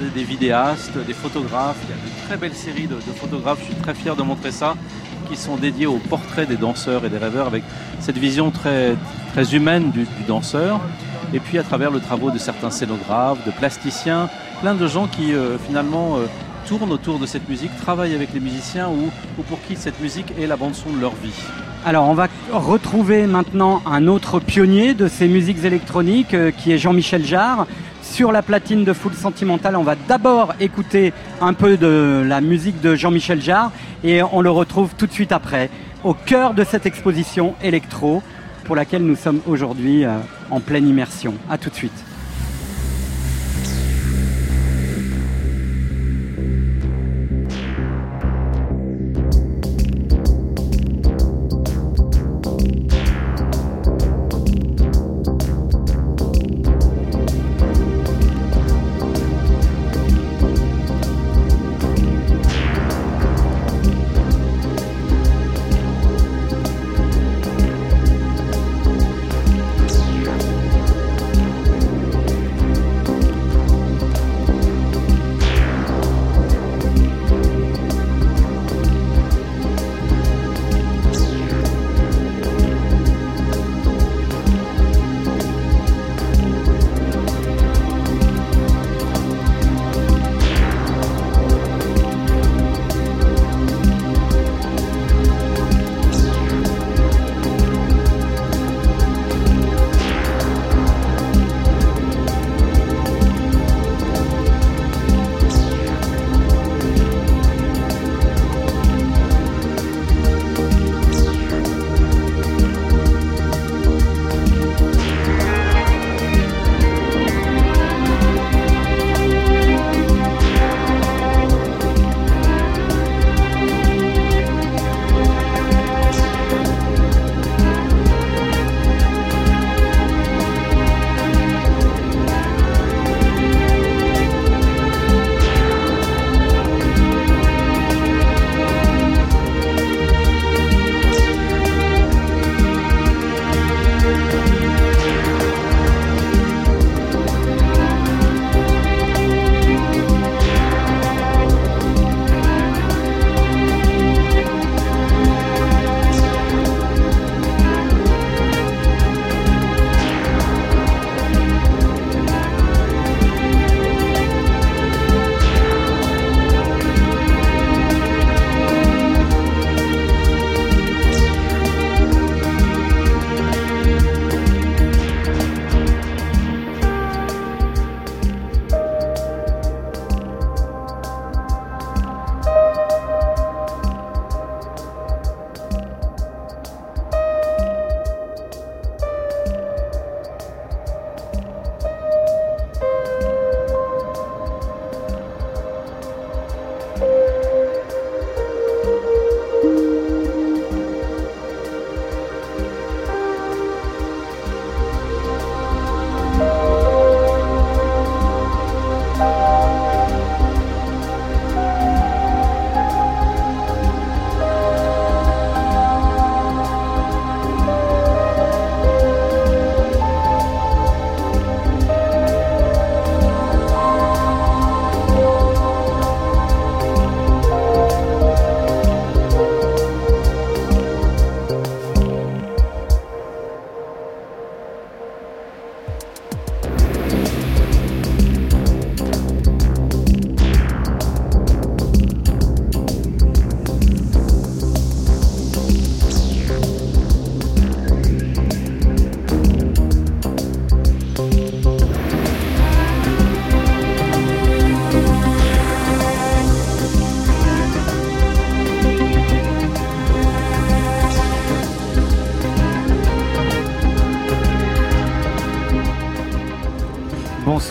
de- des vidéastes, des photographes. Il y a de très belles séries de photographes, je suis très fier de montrer ça, qui sont dédiés au portrait des danseurs et des rêveurs avec cette vision très, très humaine du, danseur. Et puis à travers le travail de certains scénographes, de plasticiens, plein de gens qui euh, finalement euh, tournent autour de cette musique, travaillent avec les musiciens ou, ou pour qui cette musique est la bande-son de leur vie. Alors on va retrouver maintenant un autre pionnier de ces musiques électroniques euh, qui est Jean-Michel Jarre. Sur la platine de Full Sentimental, on va d'abord écouter un peu de la musique de Jean-Michel Jarre et on le retrouve tout de suite après au cœur de cette exposition électro pour laquelle nous sommes aujourd'hui euh, en pleine immersion. A tout de suite.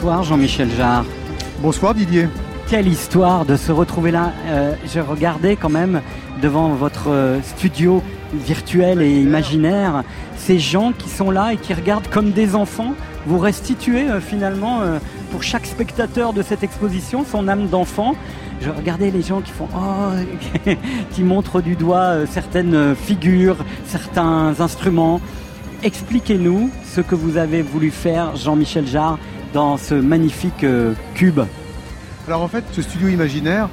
Bonsoir Jean-Michel Jarre. Bonsoir Didier. Quelle histoire de se retrouver là. Euh, je regardais quand même devant votre euh, studio virtuel et imaginaire ces gens qui sont là et qui regardent comme des enfants. Vous restituez euh, finalement euh, pour chaque spectateur de cette exposition son âme d'enfant. Je regardais les gens qui font oh, qui montrent du doigt certaines figures, certains instruments. Expliquez-nous ce que vous avez voulu faire, Jean-Michel Jarre, dans ce magnifique euh, cube. Alors en fait, ce studio imaginaire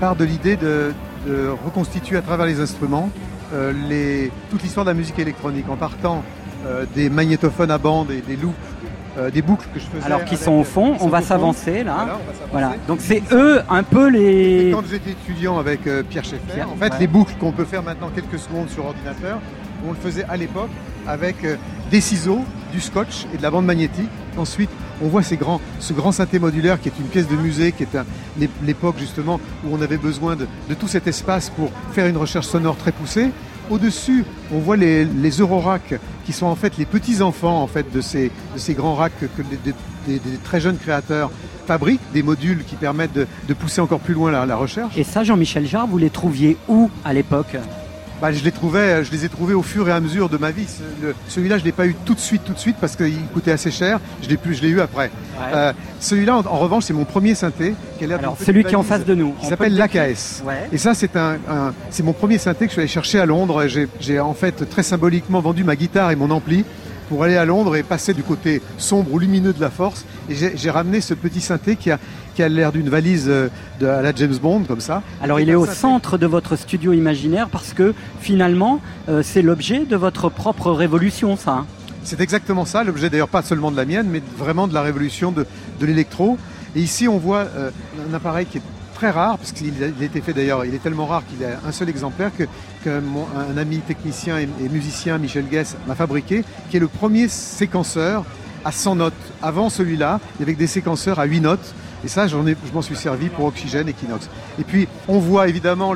part de l'idée de, de reconstituer à travers les instruments euh, les, toute l'histoire de la musique électronique en partant euh, des magnétophones à bande et des loops, euh, des boucles que je faisais. Alors qui sont au fond, on va s'avancer là. Voilà. Donc c'est eux un peu les. Et quand j'étais étudiant avec Pierre Schaeffer, Pierre, en fait, ouais. les boucles qu'on peut faire maintenant quelques secondes sur ordinateur, on le faisait à l'époque avec des ciseaux, du scotch et de la bande magnétique. Ensuite, on voit ces grands, ce grand synthé modulaire qui est une pièce de musée, qui est l'époque justement où on avait besoin de, tout cet espace pour faire une recherche sonore très poussée. Au-dessus, on voit les, les Euroracks qui sont en fait les petits enfants en fait de ces, grands racks que, des- très jeunes créateurs fabriquent, des modules qui permettent de, de pousser encore plus loin la, la recherche. Et ça, Jean-Michel Jarre, vous les trouviez où à l'époque? Bah, je les trouvais, je les ai trouvés au fur et à mesure de ma vie. Celui-là, je l'ai pas eu tout de suite, tout de suite parce qu'il coûtait assez cher. Je l'ai plus, je l'ai eu après. Euh, celui-là, en, en revanche, c'est mon premier synthé. Qui a Alors, celui qui est en face de nous. Qui peut s'appelle l'AKS. Ouais. Et ça, c'est un, un- c'est mon premier synthé que je suis allé chercher à Londres. J'ai en fait très symboliquement vendu ma guitare et mon ampli pour aller à Londres et passer du côté sombre ou lumineux de la force. Et j'ai, ramené ce petit synthé qui a, qui a l'air d'une valise euh, de, à la James Bond, comme ça. Alors il est au synthé- centre de votre studio imaginaire parce que finalement euh, c'est l'objet de votre propre révolution ça. hein. C'est exactement ça, l'objet d'ailleurs pas seulement de la mienne, mais vraiment de la révolution de, de l'électro. Et ici, on voit euh, un appareil qui est très rare, parce qu'il a, été fait d'ailleurs, il est tellement rare qu'il a un seul exemplaire que, mon- un ami technicien et, musicien, Michel Guess, m'a fabriqué, qui est le premier séquenceur à 100 notes. Avant celui-là, il y avait des séquenceurs à 8 notes. Et ça, j'en ai, je m'en suis servi pour Oxygène et Kinox. Et puis, on voit évidemment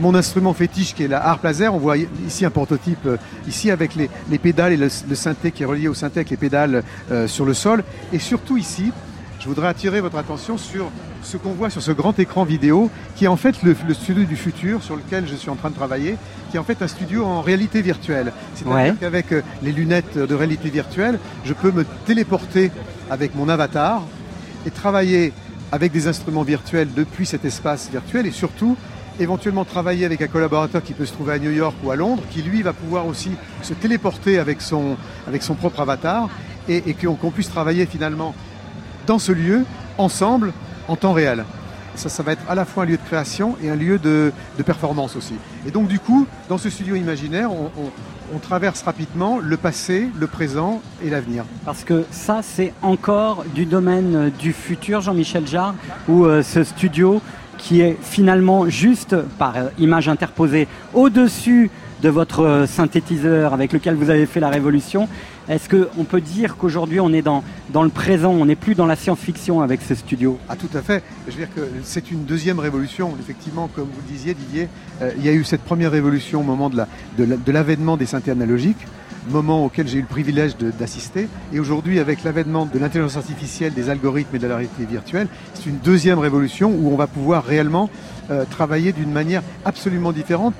mon instrument fétiche qui est la harpe laser. On voit ici un prototype, euh, ici avec les, les pédales et le, le synthé qui est relié au synthé avec les pédales euh, sur le sol. Et surtout ici, je voudrais attirer votre attention sur ce qu'on voit sur ce grand écran vidéo, qui est en fait le, le studio du futur sur lequel je suis en train de travailler, qui est en fait un studio en réalité virtuelle. C'est-à-dire Ouais. qu'avec euh, les lunettes de réalité virtuelle, je peux me téléporter avec mon avatar et travailler avec des instruments virtuels depuis cet espace virtuel et surtout éventuellement travailler avec un collaborateur qui peut se trouver à New York ou à Londres, qui lui va pouvoir aussi se téléporter avec son, avec son propre avatar et, qu'on puisse travailler finalement dans ce lieu, ensemble, en temps réel. Ça, va être à la fois un lieu de création et un lieu de, performance aussi. Et donc du coup, dans ce studio imaginaire, on traverse rapidement le passé, le présent et l'avenir. Parce que ça c'est encore du domaine euh, du futur Jean-Michel Jarre où euh, ce studio qui est finalement juste par euh, image interposée au-dessus de votre euh, synthétiseur avec lequel vous avez fait la révolution. Est-ce qu'on peut dire qu'aujourd'hui on est dans, dans le présent, on n'est plus dans la science-fiction avec ce studio? Ah tout à fait. Je veux dire que c'est une deuxième révolution. Effectivement, comme vous le disiez, Didier, euh, il y a eu cette première révolution au moment de la- de la- de l'avènement des synthés analogiques, moment auquel j'ai eu le privilège d'assister. Et aujourd'hui, avec l'avènement de l'intelligence artificielle, des algorithmes et de la réalité virtuelle, c'est une deuxième révolution où on va pouvoir réellement euh, travailler d'une manière absolument différente.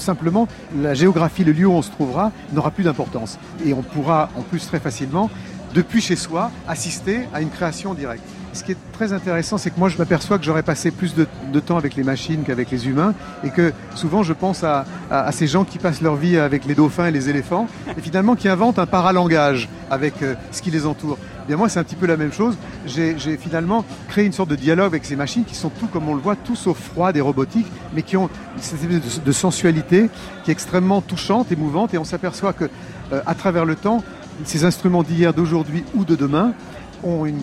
Simplement, la géographie, le lieu où on se trouvera, n'aura plus d'importance. Et on pourra, en plus, très facilement, depuis chez soi, assister à une création directe. Ce qui est très intéressant, c'est que moi, je m'aperçois que j'aurais passé plus de, temps avec les machines qu'avec les humains, et que souvent, je pense à, ces gens qui passent leur vie avec les dauphins et les éléphants, et finalement qui inventent un paralangage avec euh, ce qui les entoure. Eh moi, c'est un petit peu la même chose. J'ai finalement créé une sorte de dialogue avec ces machines qui sont tout, comme on le voit, tout sauf froides et robotiques, mais qui ont cette espèce de, de sensualité qui est extrêmement touchante, émouvante, et on s'aperçoit que euh, à travers le temps, ces instruments d'hier, d'aujourd'hui ou de demain ont une,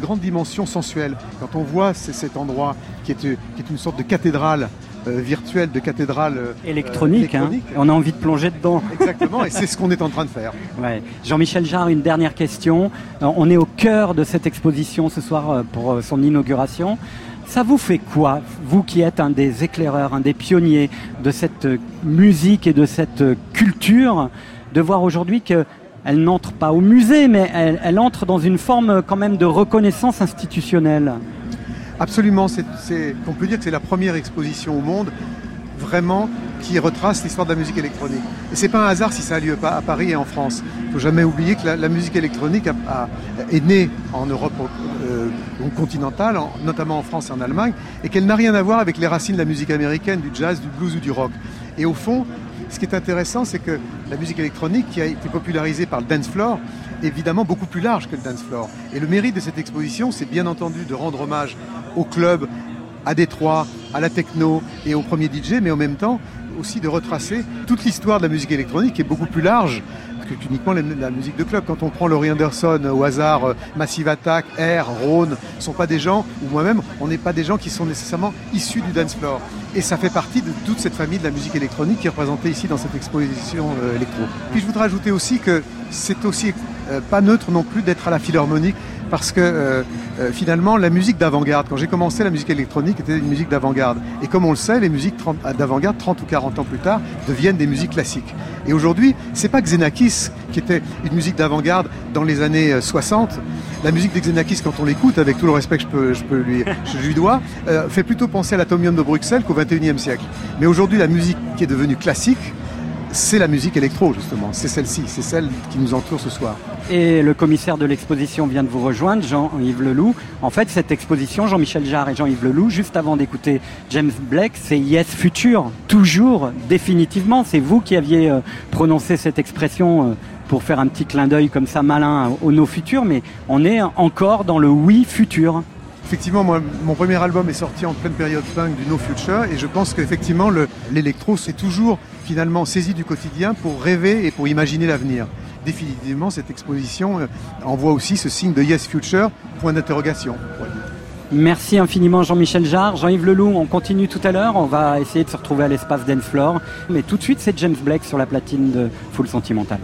grande dimension sensuelle. Quand on voit cet endroit qui est, qui est une sorte de cathédrale euh, virtuelle, de cathédrale euh, Électronique, hein. électronique. on a envie de plonger dedans. Exactement, et c'est ce qu'on est en train de faire. Ouais. Jean-Michel Jarre, une dernière question. Euh, On est au cœur de cette exposition ce soir pour son inauguration. Ça vous fait quoi, vous qui êtes un des éclaireurs, un des pionniers de cette musique et de cette culture, de voir aujourd'hui que elle n'entre pas au musée, mais elle, entre dans une forme euh, quand même de reconnaissance institutionnelle. Absolument, c'est- on peut dire que c'est la première exposition au monde vraiment qui retrace l'histoire de la musique électronique. Et c'est pas un hasard si ça a lieu à Paris et en France. Il faut jamais oublier que la, musique électronique est née en Europe euh, continentale, en- notamment en France et en Allemagne, et qu'elle n'a rien à voir avec les racines de la musique américaine, du jazz, du blues ou du rock. Et au fond, ce qui est intéressant, c'est que la musique électronique, qui a été popularisée par le dance floor, est évidemment beaucoup plus large que le dance floor. Et le mérite de cette exposition, c'est bien entendu de rendre hommage au club, à Détroit, à la techno et au premier DJ, mais en même temps aussi de retracer toute l'histoire de la musique électronique qui est beaucoup plus large que uniquement la, musique de club. Quand on prend Laurie Anderson au hasard, euh, Massive Attack, Air, Rhône, sont pas des gens, ou moi-même, on n'est pas des gens qui sont nécessairement issus du dance floor. Et ça fait partie de toute cette famille de la musique électronique qui est représentée ici dans cette exposition euh, électro. Puis je voudrais ajouter aussi que c'est aussi euh, pas neutre non plus d'être à la philharmonique parce que euh, euh, finalement la musique d'avant-garde, quand j'ai commencé la musique électronique, était une musique d'avant-garde. Et comme on le sait, les musiques 30 d'avant-garde, 30 ou 40 ans plus tard, deviennent des musiques classiques. Et aujourd'hui, c'est pas Xenakis qui était une musique d'avant-garde dans les années euh, 60. La musique de Xenakis, quand on l'écoute, avec tout le respect que je, peux, lui, dois, euh, fait plutôt penser à l'atomium de Bruxelles qu'au 21e siècle. Mais aujourd'hui, la musique qui est devenue classique, c'est la musique électro, justement. C'est celle-ci, c'est celle qui nous entoure ce soir. Et le commissaire de l'exposition vient de vous rejoindre, Jean-Yves Leloup. En fait, cette exposition, Jean-Michel Jarre et Jean-Yves Leloup, juste avant d'écouter James Blake, c'est Yes Future. Toujours, définitivement. C'est vous qui aviez euh, prononcé cette expression euh, pour faire un petit clin d'œil comme ça malin au No Futur, mais on est encore dans le oui futur. Effectivement, mon premier album est sorti en pleine période punk du No Future et je pense qu'effectivement le- l'électro s'est toujours finalement saisi du quotidien pour rêver et pour imaginer l'avenir. Définitivement, cette exposition euh, envoie aussi ce signe de Yes Future, point d'interrogation. Merci infiniment Jean-Michel Jarre. Jean-Yves Leloup, on continue tout à l'heure. On va essayer de se retrouver à l'espace Dance Floor. Mais tout de suite, c'est James Blake sur la platine de Full Sentimental.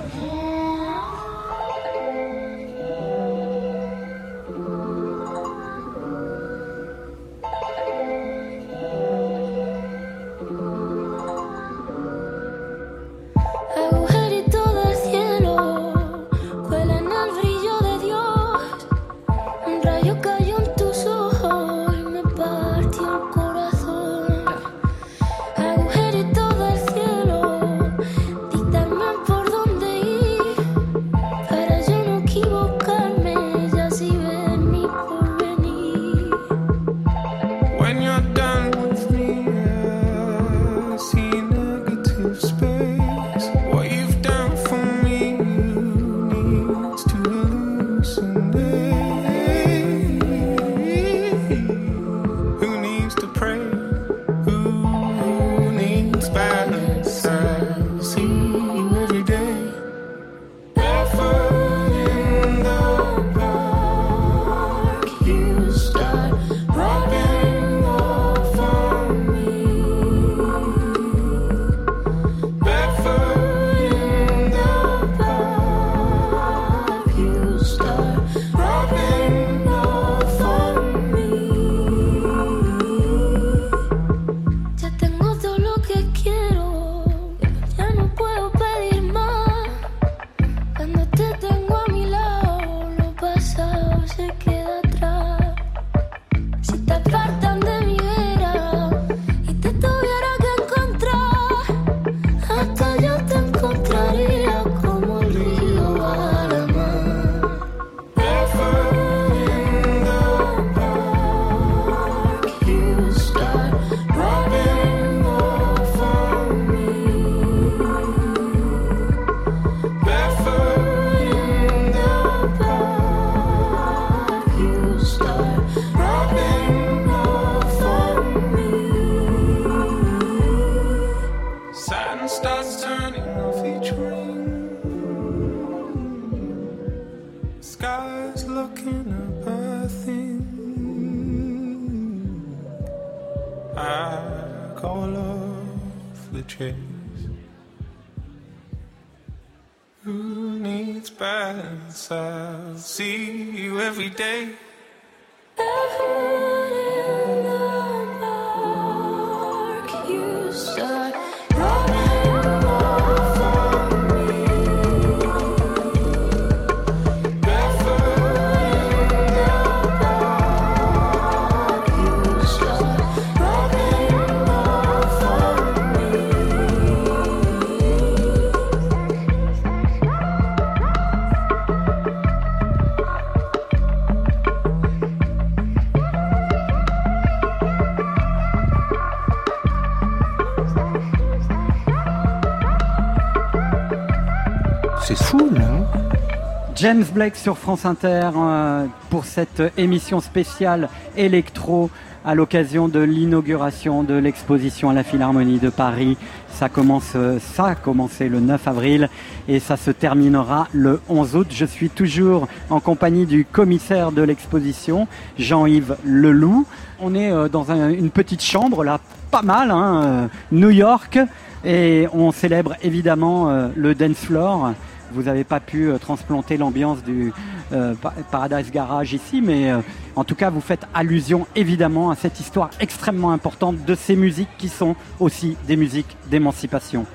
James Blake sur France Inter euh, pour cette émission spéciale électro à l'occasion de l'inauguration de l'exposition à la Philharmonie de Paris. Ça commence, euh, ça a commencé le 9 avril et ça se terminera le 11 août. Je suis toujours en compagnie du commissaire de l'exposition, Jean-Yves Leloup. On est euh, dans un- une petite chambre là, pas mal, hein, New York, et on célèbre évidemment le dance floor. Vous n'avez pas pu euh, transplanter l'ambiance du euh, Pa- Paradise Garage ici, mais euh, en tout cas, vous faites allusion évidemment à cette histoire extrêmement importante de ces musiques qui sont aussi des musiques d'émancipation.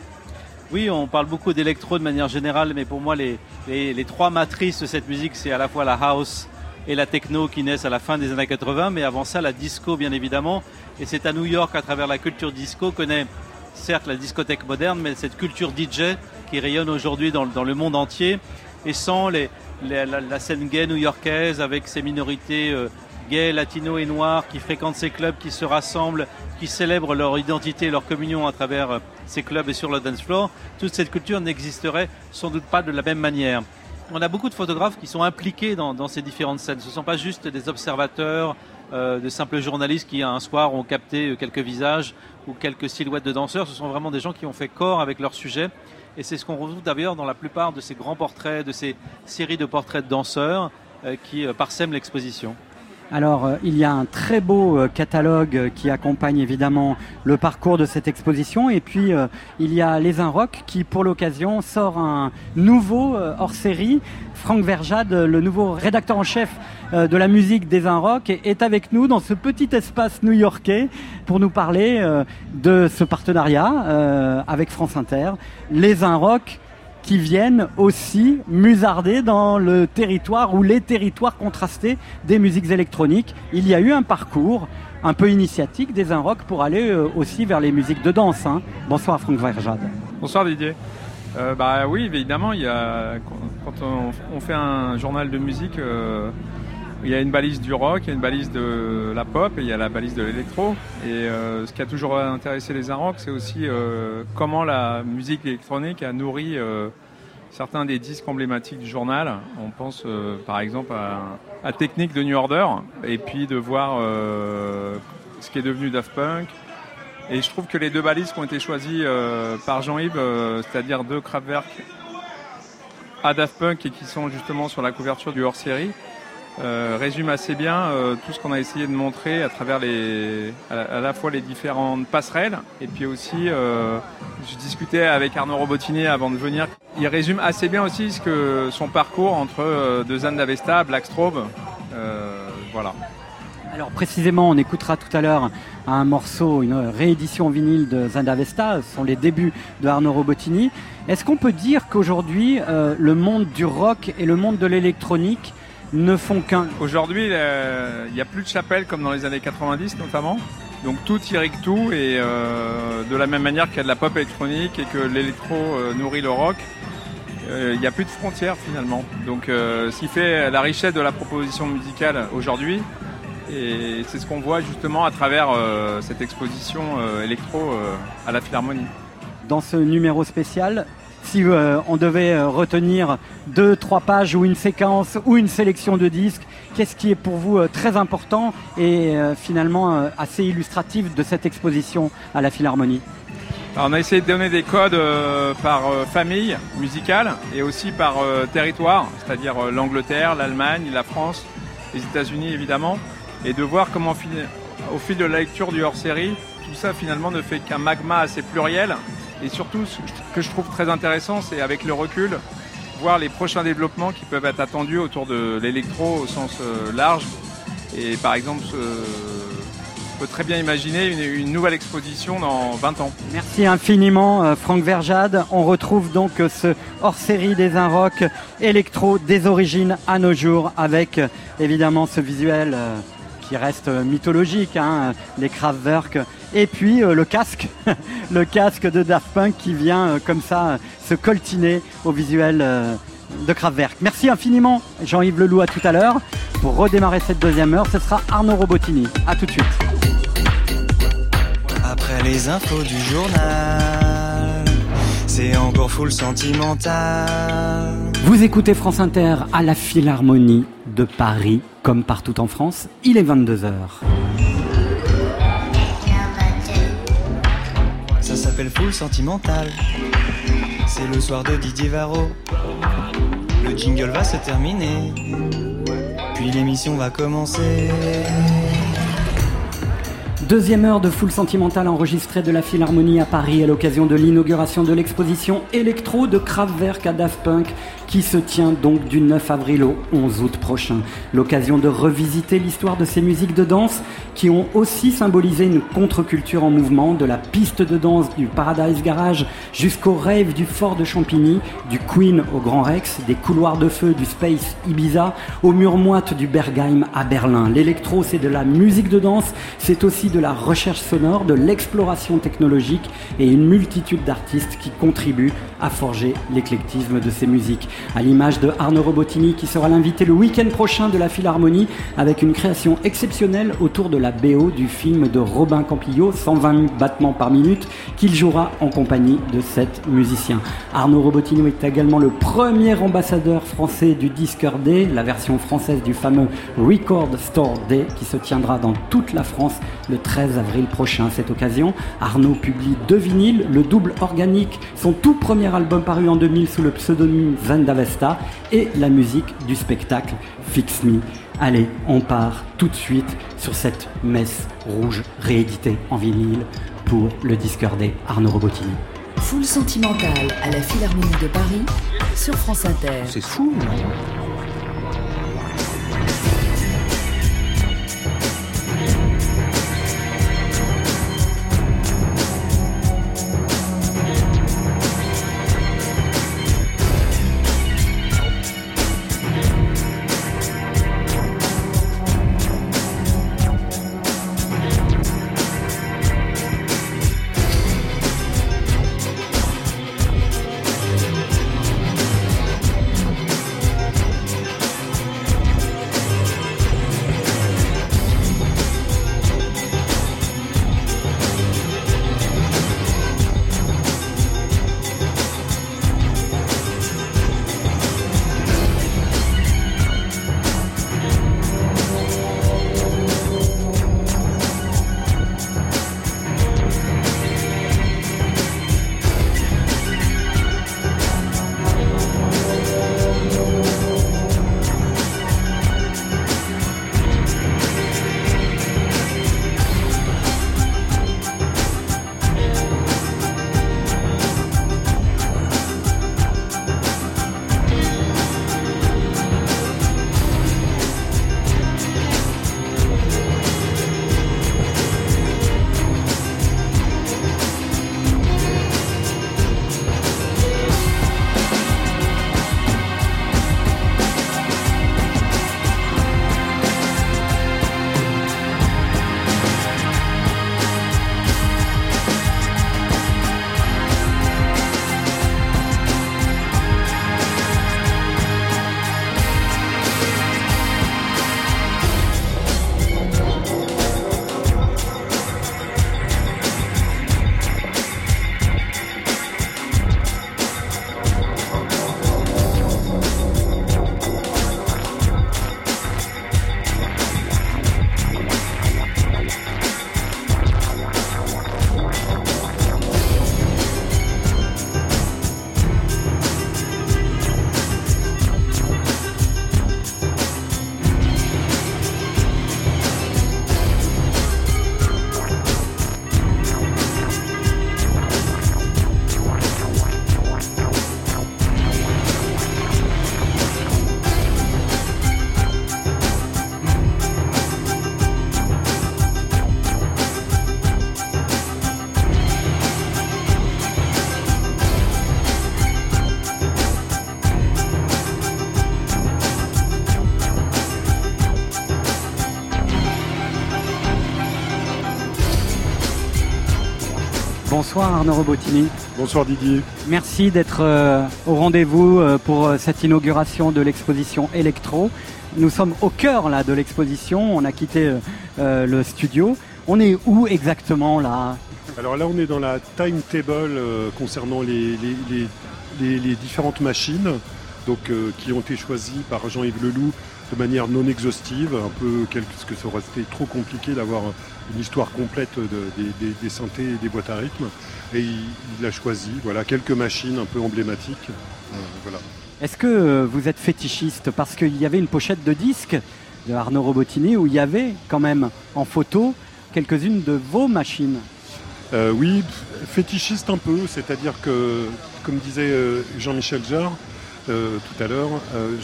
Oui, on parle beaucoup d'électro de manière générale, mais pour moi, les, les, trois matrices de cette musique, c'est à la fois la house et la techno qui naissent à la fin des années 80, mais avant ça, la disco, bien évidemment. Et c'est à New York, à travers la culture disco, qu'on est certes la discothèque moderne, mais cette culture DJ qui rayonne aujourd'hui dans, dans le monde entier. Et sans les, la, scène gay new-yorkaise, avec ses minorités euh, gays, latinos et noirs qui fréquentent ces clubs, qui se rassemblent, qui célèbrent leur identité, leur communion à travers euh, ces clubs et sur le dance floor, toute cette culture n'existerait sans doute pas de la même manière. On a beaucoup de photographes qui sont impliqués dans ces différentes scènes. Ce ne sont pas juste des observateurs, euh, de simples journalistes qui un soir ont capté quelques visages ou quelques silhouettes de danseurs. Ce sont vraiment des gens qui ont fait corps avec leur sujet. Et c'est ce qu'on retrouve d'ailleurs dans la plupart de ces grands portraits, de ces séries de portraits de danseurs euh, qui euh, parsèment l'exposition. Alors, euh, il y a un très beau euh, catalogue euh, qui accompagne évidemment le parcours de cette exposition. Et puis, il y a Les Inrocks qui, pour l'occasion, sort un nouveau hors-série. Franck Verjade, le nouveau rédacteur en chef de la musique des Inrocks, est- est avec nous dans ce petit espace new-yorkais pour nous parler de ce partenariat avec France Inter. Les Inrocks qui viennent aussi musarder dans le territoire ou les territoires contrastés des musiques électroniques. Il y a eu un parcours un peu initiatique des Inrocks pour aller euh, aussi vers les musiques de danse. hein. Bonsoir Franck Verjade. Bonsoir Didier. Euh, bah oui, évidemment, il y a, quand on, on fait un journal de musique, euh, il y a une balise du rock, il y a une balise de la pop et il y a la balise de l'électro. Et euh, ce qui a toujours intéressé les Inrocks, c'est aussi euh, comment la musique électronique a nourri euh, certains des disques emblématiques du journal. On pense par exemple à, Technique de New Order et puis de voir ce qui est devenu Daft Punk, et je trouve que les deux balises qui ont été choisies par Jean-Yves, c'est-à-dire deux Kraftwerk à Daft Punk et qui sont justement sur la couverture du hors-série, euh, résument assez bien euh, tout ce qu'on a essayé de montrer à travers les, à, la- fois les différentes passerelles et puis aussi, euh, je discutais avec Arnaud Robotini avant de venir. Il résume assez bien aussi ce que son parcours entre De Zan d'Avesta, Blackstrobe, voilà. Alors précisément, on écoutera tout à l'heure un morceau, une réédition vinyle de Zandavesta, ce sont les débuts de Arnaud Robotini. Est-ce qu'on peut dire qu'aujourd'hui, le monde du rock et le monde de l'électronique ne font qu'un Aujourd'hui, euh, il n'y a plus de chapelle comme dans les années 90 notamment. Donc tout irrigue tout et euh, de la même manière qu'il y a de la pop électronique et que l'électro euh, nourrit le rock, il n'y a plus de frontières finalement. Donc ce qui fait la richesse de la proposition musicale aujourd'hui. Et c'est ce qu'on voit justement à travers cette exposition électro à la Philharmonie. dans ce numéro spécial. Si euh, on devait euh, retenir deux, trois pages ou une séquence ou une sélection de disques, qu'est-ce qui est pour vous euh, très important et finalement assez illustratif de cette exposition à la Philharmonie? On a essayé de donner des codes par famille musicale et aussi par territoire, c'est-à-dire l'Angleterre, l'Allemagne, la France, les États-Unis évidemment, et de voir comment au fil de la lecture du hors-série, tout ça finalement ne fait qu'un magma assez pluriel. Et surtout, ce que je trouve très intéressant, c'est avec le recul, voir les prochains développements qui peuvent être attendus autour de l'électro au sens euh, large. Et par exemple, on peut très bien imaginer une, nouvelle exposition dans 20 ans. Merci infiniment euh, Franck Verjade. On retrouve donc euh, ce hors-série des Inrock électro des origines à nos jours avec évidemment ce visuel qui reste mythologique, hein, les Kraftwerk et puis euh, le casque, le casque de Daft Punk qui vient euh, comme ça euh, se coltiner au visuel de Kraftwerk. Merci infiniment Jean-Yves Leloup à tout à l'heure. Pour redémarrer cette deuxième heure, ce sera Arnaud Robotini. À tout de suite. Après les infos du journal, C'est encore full sentimental. Vous écoutez France Inter à la Philharmonie de Paris, comme partout en France. Il est 22h. Ça s'appelle full sentimental. C'est le soir de Didier Varro. Le jingle va se terminer. Puis l'émission va commencer. Deuxième heure de Full Sentimental enregistrée de la Philharmonie à Paris à l'occasion de l'inauguration de l'exposition Electro de Kraftwerk à Daft Punk qui se tient donc du 9 avril au 11 août prochain. L'occasion de revisiter l'histoire de ces musiques de danse qui ont aussi symbolisé une contre-culture en mouvement, de la piste de danse du Paradise Garage jusqu'au rave du Fort de Champigny, du Queen au Grand Rex, des couloirs de feu du Space Ibiza, au mur moite du Bergheim à Berlin. L'électro, c'est de la musique de danse, c'est aussi de la recherche sonore, de l'exploration technologique et une multitude d'artistes qui contribuent à forger l'éclectisme de ces musiques. À l'image de Arnaud Robotini qui sera l'invité le week-end prochain de la Philharmonie avec une création exceptionnelle autour de la BO du film de Robin Campillo, 120 battements par minute, qu'il jouera en compagnie de sept musiciens. Arnaud Robotini est également le premier ambassadeur français du Disqueur Day, la version française du fameux Record Store Day qui se tiendra dans toute la France le 13 avril prochain. À cette occasion, Arnaud publie deux vinyles, le double organique, son tout premier album paru en 2000 sous le pseudonyme Zendavesta et la musique du spectacle Fix Me. Allez, on part tout de suite sur cette messe rouge rééditée en vinyle pour le Disqueur Day Arnaud Robotini. Full sentimental à la Philharmonie de Paris sur France Inter. C'est fou, Bonsoir Arnaud Robotini. Bonsoir Didier. Merci d'être euh, au rendez-vous euh, pour euh, cette inauguration de l'exposition Electro. Nous sommes au cœur là de l'exposition. On a quitté le studio. On est où exactement là? Alors là, on est dans la timetable concernant les, les- les- les- les différentes machines donc, euh, qui ont été choisies par Jean-Yves Leloup de manière non exhaustive, un peu parce que ça aurait été trop compliqué d'avoir une histoire complète de- des, des- des synthés et des boîtes à rythme. Et il, il a choisi voilà, quelques machines un peu emblématiques. Euh, voilà. Est-ce que euh, vous êtes fétichiste? Parce qu'il y avait une pochette de disque de Arnaud Robotini où il y avait quand même en photo quelques-unes de vos machines. Euh, oui, fétichiste un peu, c'est-à-dire que, comme disait Jean-Michel Jarre euh, tout à l'heure, euh,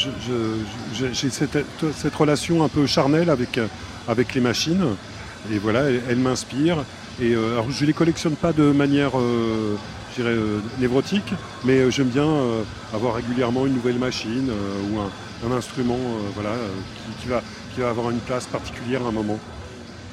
j'ai cette, cette relation un peu charnelle avec, avec les machines, et voilà, elles, elles m'inspirent. Et euh, alors, je les collectionne pas de manière, euh, euh, névrotique, mais euh, j'aime bien avoir régulièrement une nouvelle machine ou un, instrument, voilà, qui, va, qui va avoir une place particulière à un moment.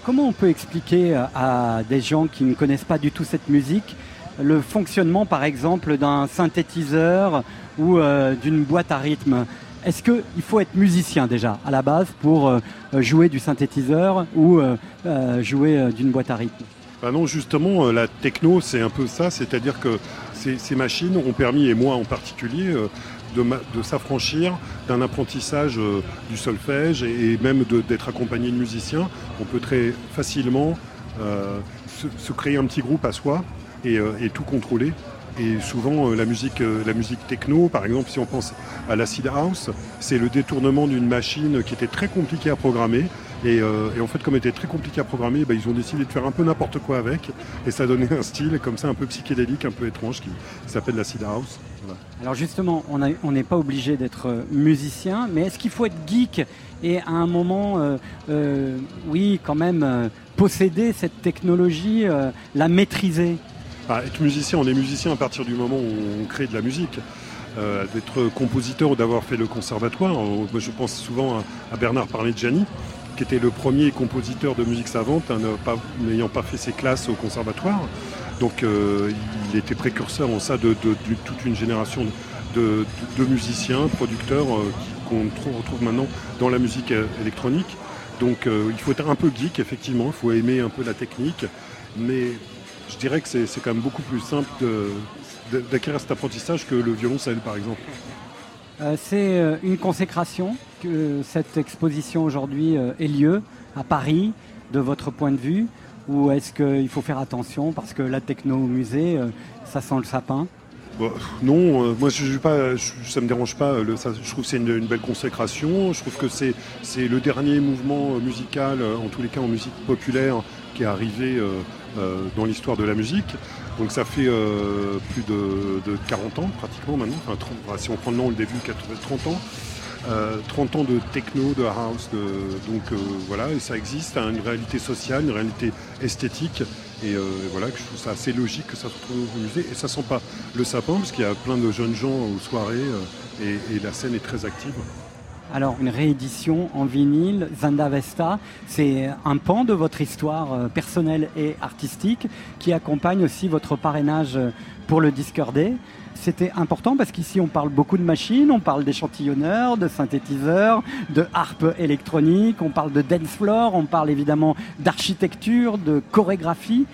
Comment on peut expliquer à des gens qui ne connaissent pas du tout cette musique le fonctionnement par exemple d'un synthétiseur ou d'une boîte à rythme? Est-ce qu'il faut être musicien déjà à la base pour jouer du synthétiseur ou jouer d'une boîte à rythme? Bah non, justement, euh, la techno, c'est un peu ça, c'est-à-dire que ces, machines ont permis, et moi en particulier, euh, de, s'affranchir d'un apprentissage euh, du solfège et, même d'être accompagné de musiciens. On peut très facilement se, créer un petit groupe à soi et tout contrôler. Et souvent, euh, la, musique, euh, la musique techno, par exemple, si on pense à l'acid house, c'est le détournement d'une machine qui était très compliquée à programmer. Et, euh, en fait, comme elle était très compliqué à programmer, bah, ils ont décidé de faire un peu n'importe quoi avec. Et ça donnait un style comme ça un peu psychédélique, un peu étrange, qui, s'appelle l'acid house. Voilà. Alors justement, on n'est pas obligé d'être musicien, mais est-ce qu'il faut être geek et à un moment, oui, quand même, posséder cette technologie, la maîtriser? Ah, être musicien, on est musicien à partir du moment où on crée de la musique. Euh, d'être compositeur ou d'avoir fait le conservatoire. Euh, je pense souvent à, Bernard Parmigiani, qui était le premier compositeur de musique savante, hein, n'ayant pas fait ses classes au conservatoire. Donc euh, il était précurseur en ça de, toute une génération de, musiciens, producteurs qu'on trou- retrouve maintenant dans la musique électronique. Donc il faut être un peu geek, effectivement, il faut aimer un peu la technique, mais je dirais que c'est quand même beaucoup plus simple d'acquérir cet apprentissage que le violoncelle, par exemple. Euh, C'est euh, une consécration que cette exposition aujourd'hui euh, ait lieu à Paris, de votre point de vue, ou est-ce qu'il faut faire attention parce que la techno au musée, ça sent le sapin? Non, euh, moi je, je, pas, je- ça me dérange pas. le- ça- je trouve que c'est une, une belle consécration. Je trouve que c'est le dernier mouvement musical, en tous les cas en musique populaire, qui est arrivé euh, dans l'histoire de la musique. Donc ça fait euh, plus de, de 40 ans pratiquement maintenant. Enfin, 30, enfin, si on prend le nom, le début, 80, 30 ans. Euh, 30 ans de techno, de house, de- donc euh, voilà, et ça existe, à une réalité sociale, une réalité esthétique, et euh, voilà, je trouve ça assez logique que ça se retrouve au musée, et ça sent pas le sapin, parce qu'il y a plein de jeunes gens aux soirées, euh, et, et la scène est très active. Alors, une réédition en vinyle, Zanda Vesta, c'est un pan de votre histoire euh, personnelle et artistique qui accompagne aussi votre parrainage euh, pour le Discord Day. C'était important parce qu'ici on parle beaucoup de machines, on parle d'échantillonneurs, de synthétiseurs, de harpe électronique, on parle de dance floor, on parle évidemment d'architecture, de chorégraphie.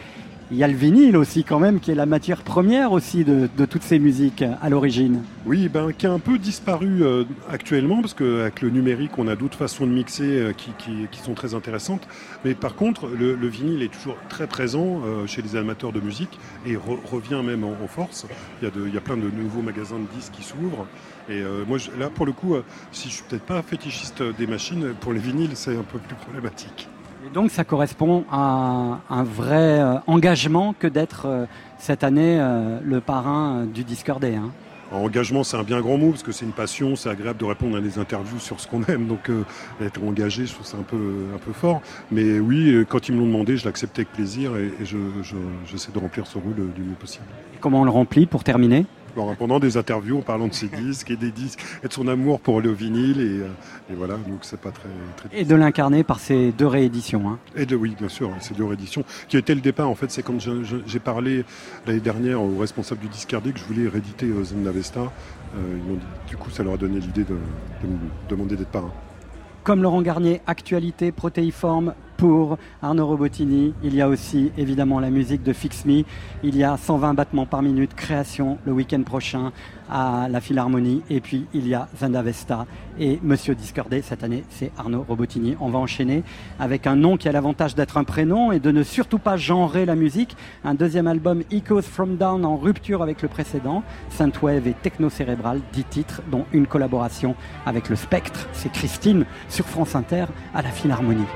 Il y a le vinyle aussi quand même qui est la matière première aussi de, toutes ces musiques euh, à l'origine. Oui, ben, qui a un peu disparu euh, actuellement, parce qu'avec le numérique, on a d'autres façons de mixer euh, qui, sont très intéressantes. Mais par contre, le, le vinyle est toujours très présent chez les amateurs de musique et re- revient même en, force. Il y, a de- il y a plein de nouveaux magasins de disques qui s'ouvrent. Et moi, là, pour le coup, si je suis peut-être pas fétichiste des machines, pour les vinyles, c'est un peu plus problématique. Donc ça correspond à un vrai euh, engagement que d'être euh, cette année euh, le parrain du Discord Day. hein. En engagement, c'est un bien grand mot parce que c'est une passion, c'est agréable de répondre à des interviews sur ce qu'on aime. Donc euh, être engagé, je trouve ça un peu, un peu fort. Mais oui, quand ils me l'ont demandé, je l'acceptais avec plaisir et, et je, je- j'essaie de remplir ce rôle du mieux possible. Et comment on le remplit pour terminer? En pendant des interviews en parlant de ses disques et des disques et de son amour pour le vinyle et, euh, et voilà, donc c'est pas très, très Et de l'incarner par ces deux rééditions. hein. Et de, oui, bien sûr, c'est deux rééditions. Qui a été le départ, en fait, c'est quand j'ai parlé l'année dernière au responsable du Discardé que je voulais rééditer euh, Zenda Vesta. Euh, ils m'ont dit- du coup, ça leur a donné l'idée de, de me demander d'être parrain. Comme Laurent Garnier, actualité protéiforme pour Arnaud Robotini. Il y a aussi évidemment la musique de Fix Me. Il y a 120 battements par minute, création le week-end prochain à la Philharmonie. Et puis il y a Zanda Vesta et Monsieur Discordé. Cette année, c'est Arnaud Robotini. On va enchaîner avec un nom qui a l'avantage d'être un prénom et de ne surtout pas genrer la musique. Un deuxième album, Echoes from Down, en rupture avec le précédent. Synthwave et techno cérébral, 10 titres, dont une collaboration avec le Spectre. C'est Christine sur France Inter à la Philharmonie.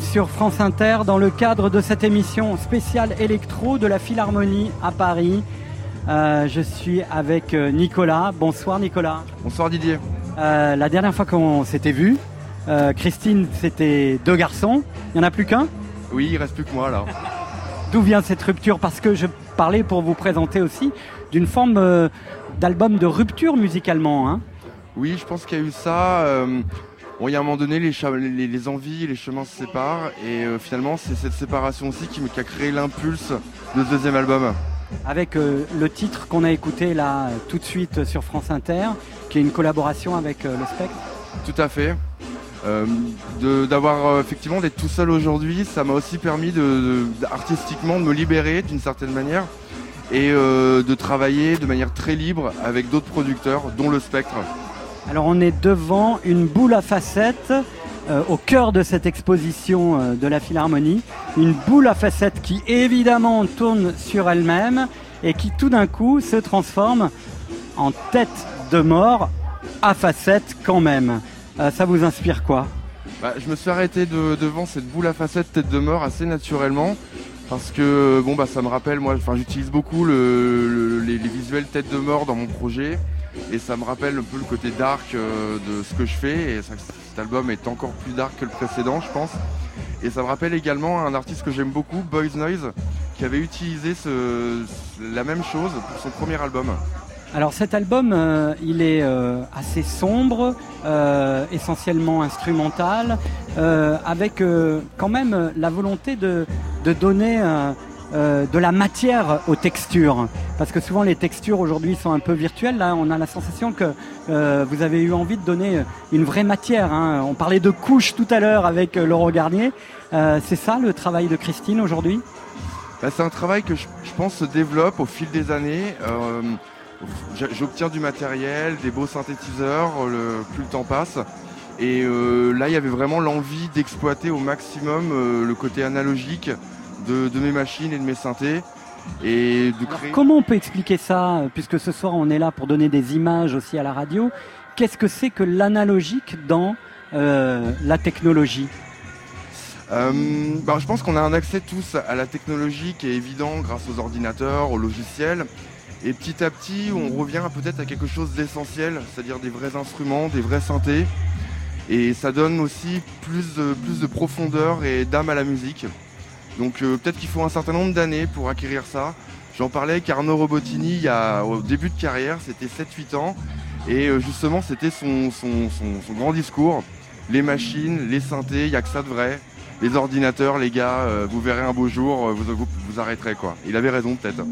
Sur France Inter dans le cadre de cette émission spéciale électro de la Philharmonie à Paris. Euh, je suis avec euh, Nicolas. Bonsoir Nicolas. Bonsoir Didier. Euh, la dernière fois qu'on s'était vu, euh, Christine, c'était deux garçons. Il n'y en a plus qu'un? Oui, il reste plus que moi là. D'où vient cette rupture? Parce que je parlais pour vous présenter aussi d'une forme d'album de rupture musicalement. hein. Oui, je pense qu'il y a eu ça. Bon, il y a un moment donné, les, cha- les, les envies, les chemins se séparent et euh, finalement, c'est cette séparation aussi qui, a créé l'impulse de ce deuxième album. Avec euh, le titre qu'on a écouté là tout de suite euh, sur France Inter, qui est une collaboration avec euh, le Spectre. Tout à fait. D'avoir effectivement d'être tout seul aujourd'hui, ça m'a aussi permis de, de- artistiquement de me libérer d'une certaine manière et de travailler de manière très libre avec d'autres producteurs, dont le Spectre. Alors on est devant une boule à facettes euh, au cœur de cette exposition euh, de la Philharmonie. Une boule à facettes qui évidemment tourne sur elle-même et qui tout d'un coup se transforme en tête de mort à facettes quand même. Euh, ça vous inspire quoi? Bah, je me suis arrêté de- devant cette boule à facettes tête de mort assez naturellement parce que bon bah ça me rappelle moi j'utilise beaucoup le- le- les, les visuels tête de mort dans mon projet et ça me rappelle un peu le côté dark euh, de ce que je fais et cet album est encore plus dark que le précédent je pense et ça me rappelle également un artiste que j'aime beaucoup Boys Noise qui avait utilisé ce- la même chose pour son premier album. Alors cet album, euh, il est euh, assez sombre, essentiellement instrumental, avec quand même la volonté de, de donner euh, euh, de la matière aux textures. Parce que souvent les textures aujourd'hui sont un peu virtuelles. Là, on a la sensation que euh, vous avez eu envie de donner une vraie matière. hein. On parlait de couches tout à l'heure avec euh, Laurent Garnier. Euh, C'est ça le travail de Christine aujourd'hui? Bah, c'est un travail que je, pense se développe au fil des années. J'obtiens du matériel, des beaux synthétiseurs, plus le temps passe. Et là, il y avait vraiment l'envie d'exploiter au maximum le côté analogique de, de mes machines et de mes synthés. Et de créer... Comment on peut expliquer ça, euh, puisque ce soir on est là pour donner des images aussi à la radio? Qu'est-ce que c'est que l'analogique dans euh, la technologie? Euh, bah, je pense qu'on a un accès tous à la technologie qui est évident grâce aux ordinateurs, aux logiciels. Et petit à petit, on revient peut-être à quelque chose d'essentiel, c'est-à-dire des vrais instruments, des vrais synthés. Et ça donne aussi plus de, plus de profondeur et d'âme à la musique. Donc euh, peut-être qu'il faut un certain nombre d'années pour acquérir ça. J'en parlais avec Arnaud Robotini il y a, au début de carrière, c'était 7-8 ans. Et euh, justement, c'était son, son- son- grand discours. Les machines, les synthés, il n'y a que ça de vrai. Les ordinateurs, les gars, euh, vous verrez un beau jour, vous, vous, vous arrêterez quoi. Il avait raison peut-être.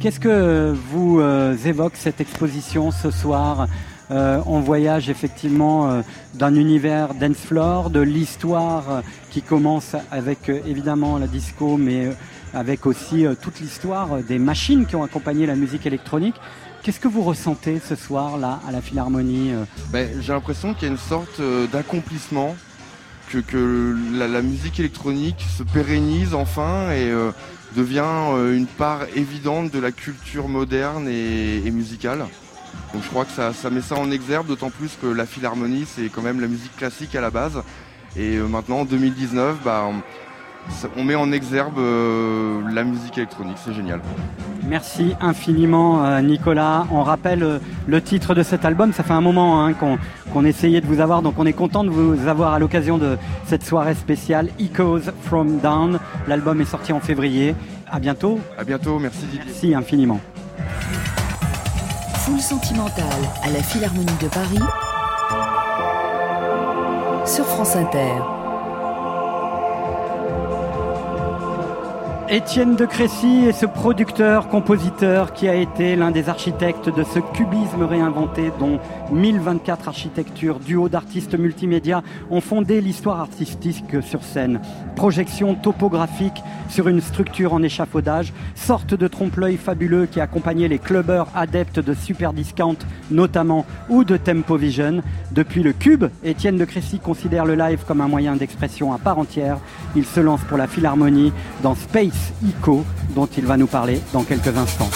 Qu'est-ce que vous évoque cette exposition ce soir? Euh, On voyage effectivement euh, d'un univers dance floor, de l'histoire euh, qui commence avec euh, évidemment la disco, mais euh, avec aussi toute l'histoire des machines qui ont accompagné la musique électronique. Qu'est-ce que vous ressentez ce soir là à la Philharmonie Ben, J'ai l'impression qu'il y a une sorte d'accomplissement, que, la, musique électronique se pérennise enfin et devient une part évidente de la culture moderne et musicale. Donc je crois que ça, ça met ça en exergue, d'autant plus que la Philharmonie c'est quand même la musique classique à la base. Et euh, maintenant en 2019, bah, on, met en exergue euh, la musique électronique, c'est génial. Merci infiniment euh, Nicolas. On rappelle euh, le titre de cet album. Ça fait un moment hein, qu'on qu'on essayait de vous avoir, donc on est content de vous avoir à l'occasion de cette soirée spéciale Echoes from Down. L'album est sorti en février. À bientôt. À bientôt, merci Didier. Merci infiniment. Foule sentimentale à la Philharmonie de Paris sur France Inter. Étienne de Crécy est ce producteur, compositeur qui a été l'un des architectes de ce cubisme réinventé dont 1024 architectures, duos d'artistes multimédia ont fondé l'histoire artistique sur scène. Projection topographique sur une structure en échafaudage, sorte de trompe-l'œil fabuleux qui accompagnait les clubbers adeptes de Super Discount notamment ou de Tempo Vision. Depuis le cube, Étienne de Crécy considère le live comme un moyen d'expression à part entière. Il se lance pour la Philharmonie dans Space Eco dont il va nous parler dans quelques instants.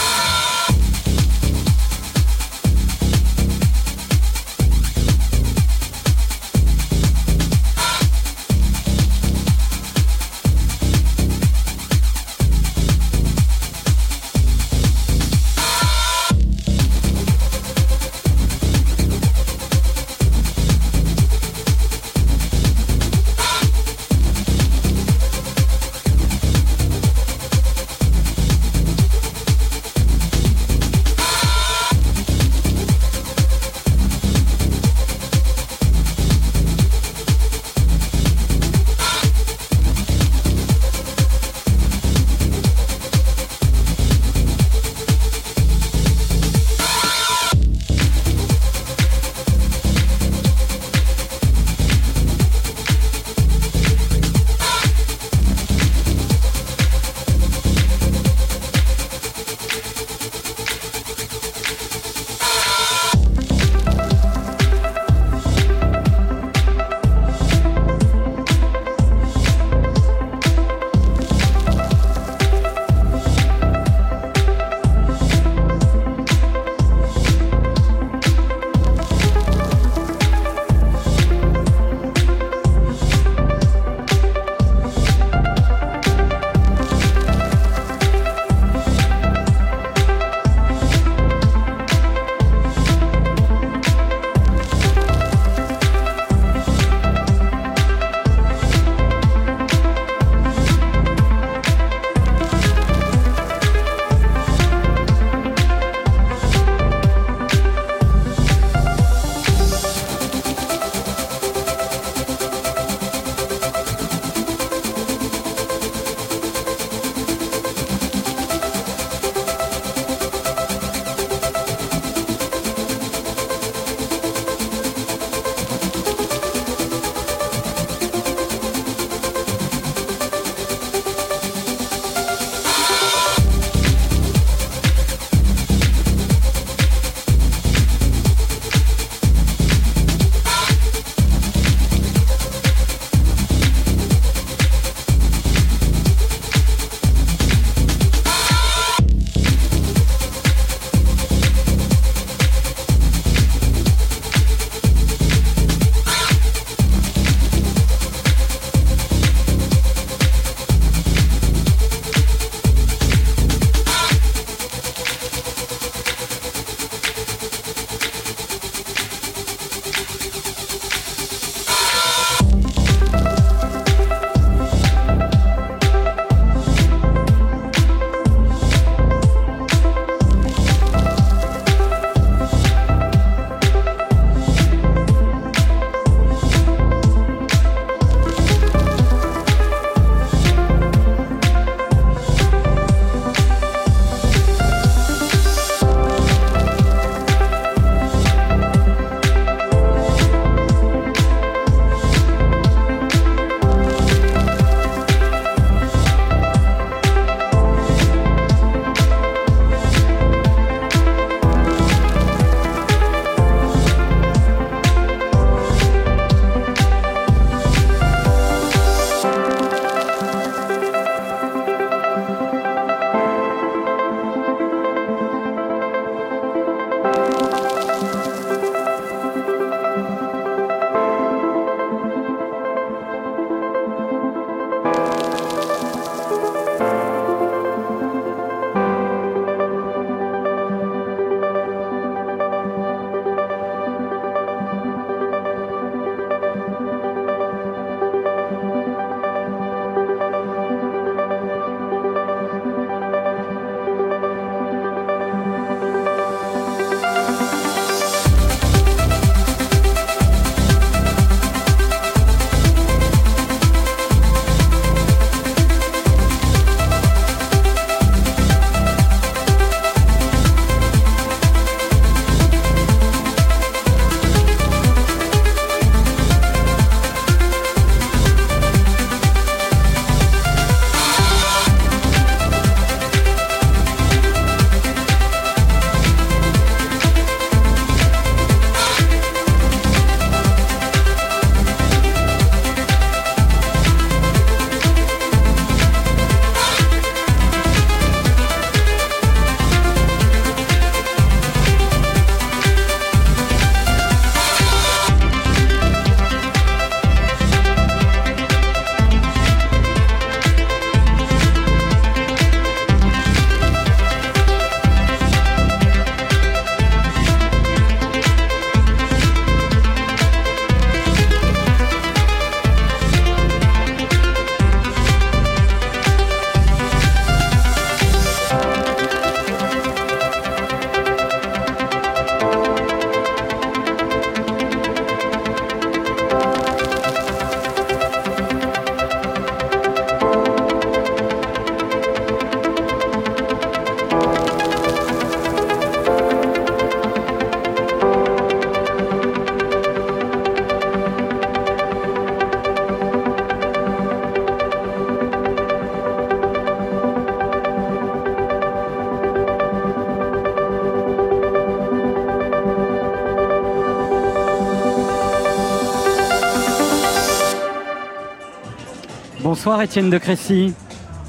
Bonsoir Étienne de Crécy.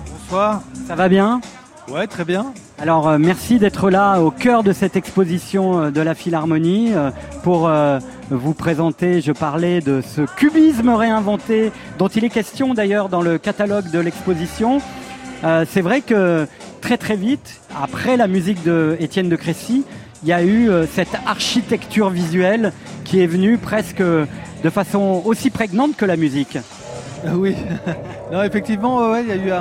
Bonsoir. Ça va bien Ouais, très bien. Alors euh, merci d'être là au cœur de cette exposition euh, de la Philharmonie euh, pour vous présenter, je parlais de ce cubisme réinventé dont il est question d'ailleurs dans le catalogue de l'exposition. C'est vrai que très très vite, après la musique de Étienne de Crécy, il y a eu cette architecture visuelle qui est venue presque de façon aussi prégnante que la musique. Oui. Non, effectivement, il y a eu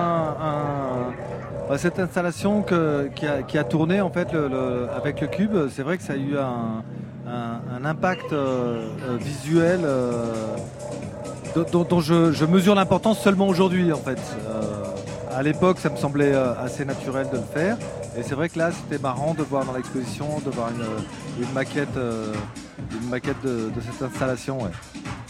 cette installation qui, a, tourné en fait avec le cube. C'est vrai que ça a eu un, impact euh, euh, visuel euh, dont, je, mesure l'importance seulement aujourd'hui en fait. À l'époque, ça me semblait assez naturel de le faire. Et c'est vrai que là, c'était marrant de voir dans l'exposition, de voir une, une maquette, euh, une maquette de, de cette installation. ouais.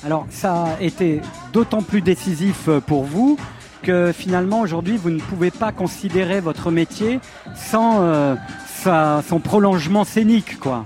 Alors ça a été d'autant plus décisif euh, pour vous que finalement aujourd'hui vous ne pouvez pas considérer votre métier sans euh, sa- son prolongement scénique quoi.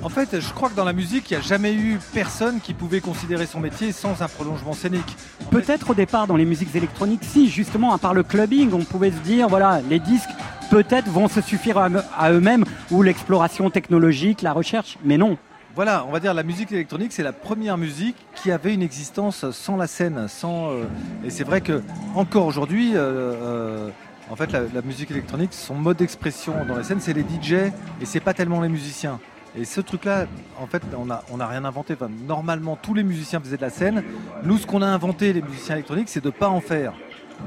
En fait, je crois que dans la musique, il n'y a jamais eu personne qui pouvait considérer son métier sans un prolongement scénique. Peut-être au départ dans les musiques électroniques, si justement à part le clubbing, on pouvait se dire voilà les disques peut-être vont se suffire à, eux-mêmes ou l'exploration technologique, la recherche, mais non. Voilà, on va dire la musique électronique, c'est la première musique qui avait une existence sans la scène, sans. euh, et c'est vrai que encore aujourd'hui, euh, euh, en fait, la, musique électronique, son mode d'expression dans la scène, c'est les DJ et c'est pas tellement les musiciens. Et ce truc-là, en fait, on n'a on a rien inventé. Normalement, tous les musiciens faisaient de la scène. Nous, ce qu'on a inventé, les musiciens électroniques, c'est de pas en faire.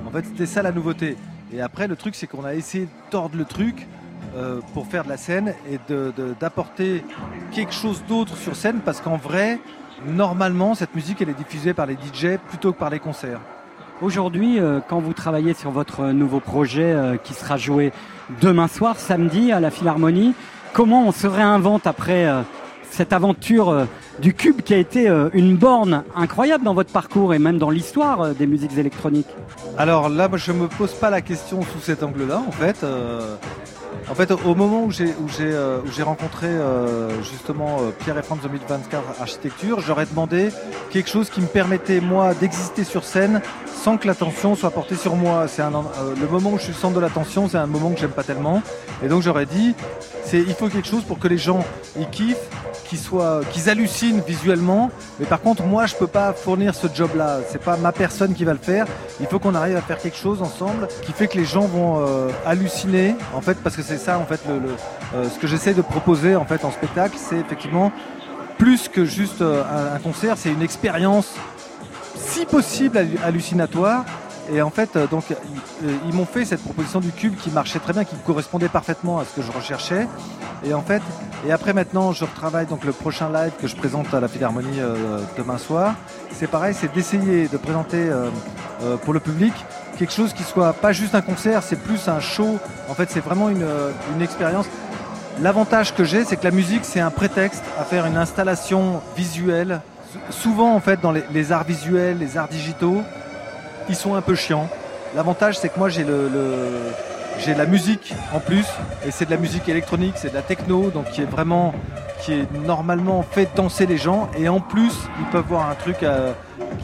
En fait, c'était ça la nouveauté. Et après, le truc, c'est qu'on a essayé de tordre le truc euh, pour faire de la scène et d'apporter quelque chose d'autre sur scène parce qu'en vrai, normalement, cette musique, elle est diffusée par les DJ plutôt que par les concerts. Aujourd'hui, euh, quand vous travaillez sur votre nouveau projet euh, qui sera joué demain soir, samedi, à la Philharmonie, comment on se réinvente après euh, cette aventure euh, du cube qui a été euh, une borne incroyable dans votre parcours et même dans l'histoire euh, des musiques électroniques Alors là, je me pose pas la question sous cet angle-là, en fait. En fait, au moment où j'ai euh, rencontré euh, justement euh, Pierre et France 2024 Architecture, j'aurais demandé quelque chose qui me permettait moi d'exister sur scène sans que l'attention soit portée sur moi. C'est le moment où je suis centre de l'attention, c'est un moment que j'aime pas tellement. Et donc j'aurais dit, il faut quelque chose pour que les gens y kiffent, qu'ils qu'ils hallucinent visuellement. Mais par contre, moi, je peux pas fournir ce job-là. C'est pas ma personne qui va le faire. Il faut qu'on arrive à faire quelque chose ensemble qui fait que les gens vont halluciner. En fait, parce que c'est ça, en fait, euh, ce que j'essaie de proposer en fait en spectacle, c'est effectivement plus que juste euh, un, concert, c'est une expérience si possible hallu- hallucinatoire. Et en fait, euh, donc, ils, m'ont fait cette proposition du cube qui marchait très bien, qui correspondait parfaitement à ce que je recherchais. Et en fait, et après maintenant, je retravaille donc le prochain live que je présente à la Philharmonie demain soir. C'est pareil, c'est d'essayer de présenter pour le public quelque chose qui soit pas juste un concert, c'est plus un show. En fait, c'est vraiment une, euh, une expérience. L'avantage que j'ai, c'est que la musique, c'est un prétexte à faire une installation visuelle. Souvent, en fait, dans les, arts visuels, les arts digitaux, ils sont un peu chiants. L'avantage, c'est que moi, j'ai le, j'ai la musique en plus, et c'est de la musique électronique, c'est de la techno, donc qui est vraiment, qui est normalement fait danser les gens, et en plus, ils peuvent voir un truc euh,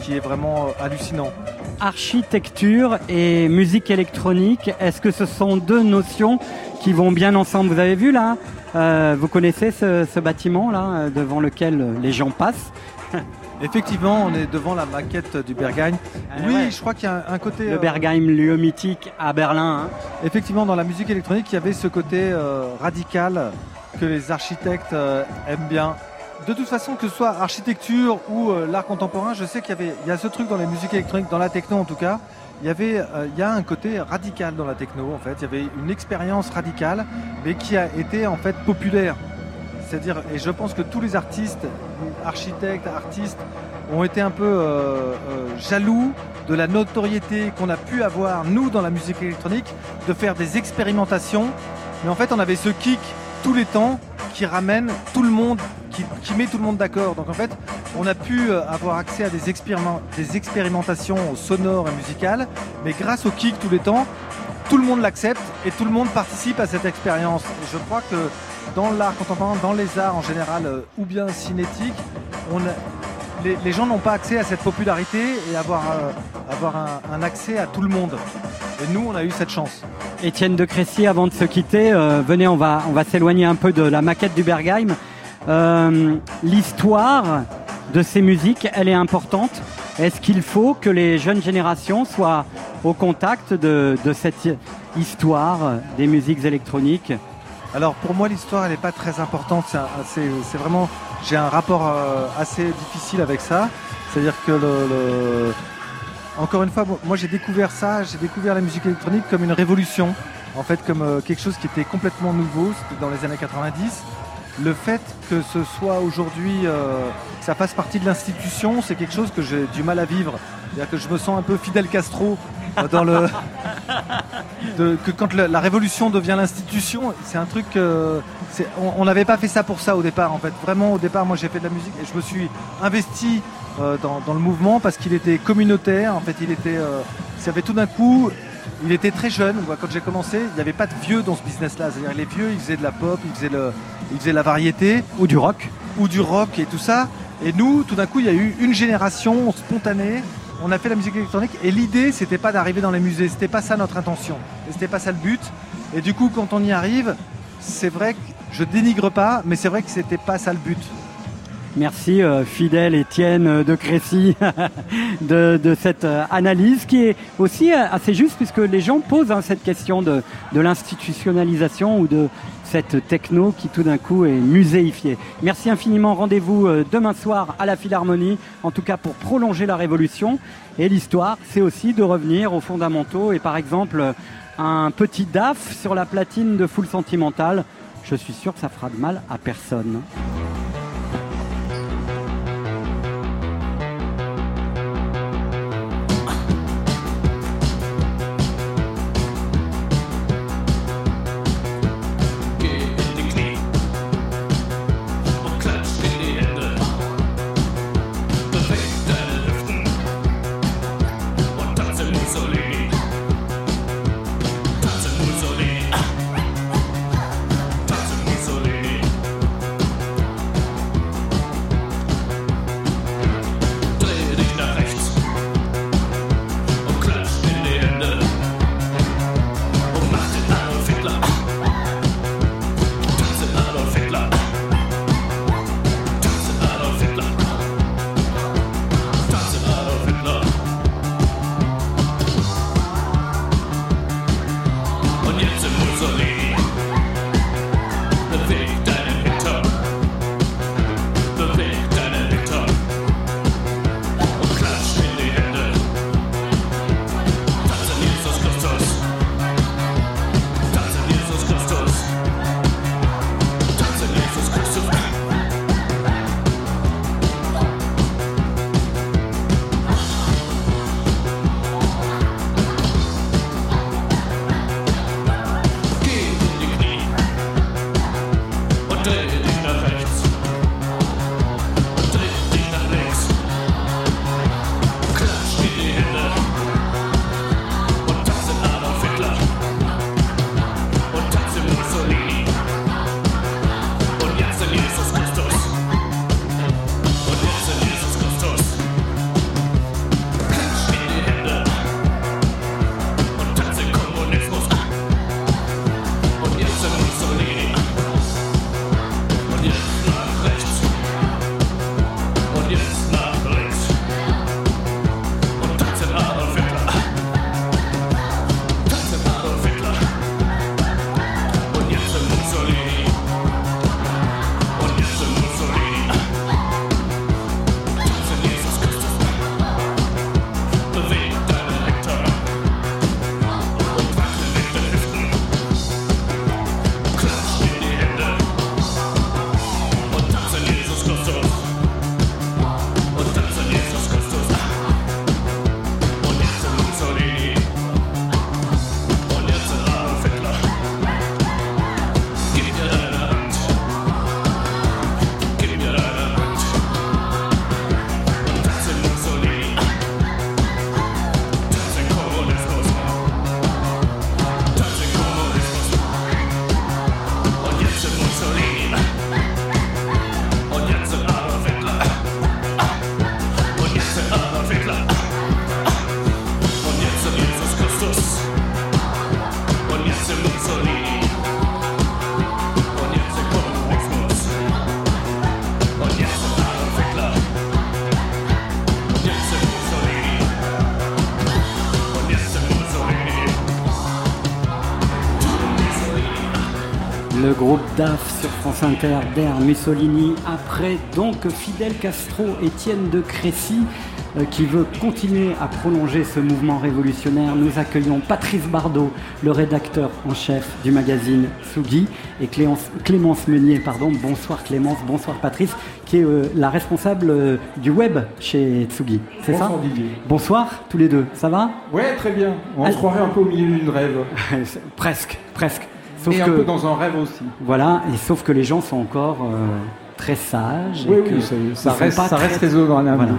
qui est vraiment euh, hallucinant. Architecture et musique électronique, est-ce que ce sont deux notions qui vont bien ensemble? Vous avez vu là euh, Vous connaissez ce, ce bâtiment là euh, devant lequel les gens passent? Effectivement, on est devant la maquette du Berghain. oui, ouais. je crois qu'il y a un, côté. Le euh, Bergheim, lieu mythique à Berlin. hein. Effectivement, dans la musique électronique, il y avait ce côté euh, radical que les architectes euh, aiment bien. De toute façon, que ce soit architecture ou euh, l'art contemporain, je sais qu'il y avait, y a ce truc dans les musiques électroniques, dans la techno en tout cas. Il y avait, euh, a un côté radical dans la techno en fait. Il y avait une expérience radicale, mais qui a été en fait populaire. C'est-à-dire, et je pense que tous les artistes, architectes, artistes, ont été un peu euh, jaloux de la notoriété qu'on a pu avoir, nous, dans la musique électronique, de faire des expérimentations. Mais en fait, on avait ce kick tous les temps qui ramène tout le monde, qui, met tout le monde d'accord. Donc en fait, on a pu euh, avoir accès à des, expériment- des expérimentations sonores et musicales, mais grâce au kick tous les temps, tout le monde l'accepte et tout le monde participe à cette expérience. Et je crois que dans l'art contemporain, dans les arts en général, euh, ou bien cinétique, on a- les, les gens n'ont pas accès à cette popularité et avoir, euh, avoir un, un accès à tout le monde. Et nous, on a eu cette chance. Étienne de Crécy, avant de se quitter, euh, venez, on va, on va s'éloigner un peu de la maquette du Bergheim. Euh, L'histoire de ces musiques, elle est importante. Est-ce qu'il faut que les jeunes générations soient au contact de, de cette histoire des musiques électroniques? Alors pour moi, l'histoire, elle n'est pas très importante. C'est vraiment, j'ai un rapport euh, assez difficile avec ça. C'est-à-dire que encore une fois, moi- moi j'ai découvert ça, j'ai découvert la musique électronique comme une révolution, en fait comme euh, quelque chose qui était complètement nouveau. C'était dans les années 90. Le fait que ce soit aujourd'hui, euh, ça fasse partie de l'institution, c'est quelque chose que j'ai du mal à vivre. C'est-à-dire que je me sens un peu Fidel Castro euh, dans le que quand la révolution devient l'institution, c'est un truc. euh, on n'avait pas fait ça pour ça au départ. En fait, vraiment au départ, moi j'ai fait de la musique et je me suis investi euh, dans, dans le mouvement parce qu'il était communautaire. En fait, il était. Ça avait tout d'un coup. Il était très jeune. Quand j'ai commencé, il n'y avait pas de vieux dans ce business-là. C'est-à-dire les vieux, ils faisaient de la pop, ils faisaient, le, ils faisaient la variété ou du rock, ou du rock et tout ça. Et nous, tout d'un coup, il y a eu une génération spontanée. On a fait la musique électronique et l'idée, c'était pas d'arriver dans les musées. C'était pas ça notre intention. Et c'était pas ça le but. Et du coup, quand on y arrive, c'est vrai que je dénigre pas, mais c'est vrai que c'était pas ça le but. Merci euh, fidèle Étienne de Crécy de, cette euh, analyse qui est aussi euh, assez juste puisque les gens posent hein, cette question de, de l'institutionnalisation ou de cette techno qui tout d'un coup est muséifiée. Merci infiniment. Rendez-vous euh, demain soir à la Philharmonie, en tout cas pour prolonger la révolution. Et l'histoire, c'est aussi de revenir aux fondamentaux et par exemple un petit DAF sur la platine de Full Sentimental. Je suis sûr que ça fera de mal à personne. France Inter, Der Mussolini, après donc Fidel Castro, Étienne de Crécy, euh, qui veut continuer à prolonger ce mouvement révolutionnaire. Nous accueillons Patrice Bardot, le rédacteur en chef du magazine Sugi, et Clémence, Clémence Meunier, pardon. Bonsoir Clémence, bonsoir Patrice, qui est euh, la responsable euh, du web chez Tsugi. C'est ça Bonsoir, Didier. Bonsoir tous les deux, ça va? Ouais, très bien. On Ah. se croirait un peu au milieu d'une rêve. presque, presque. Un peu dans un rêve aussi. Voilà, et sauf que les gens sont encore euh, très sages. et que oui, ça- ils ça reste- très- reste raisonnable. Voilà.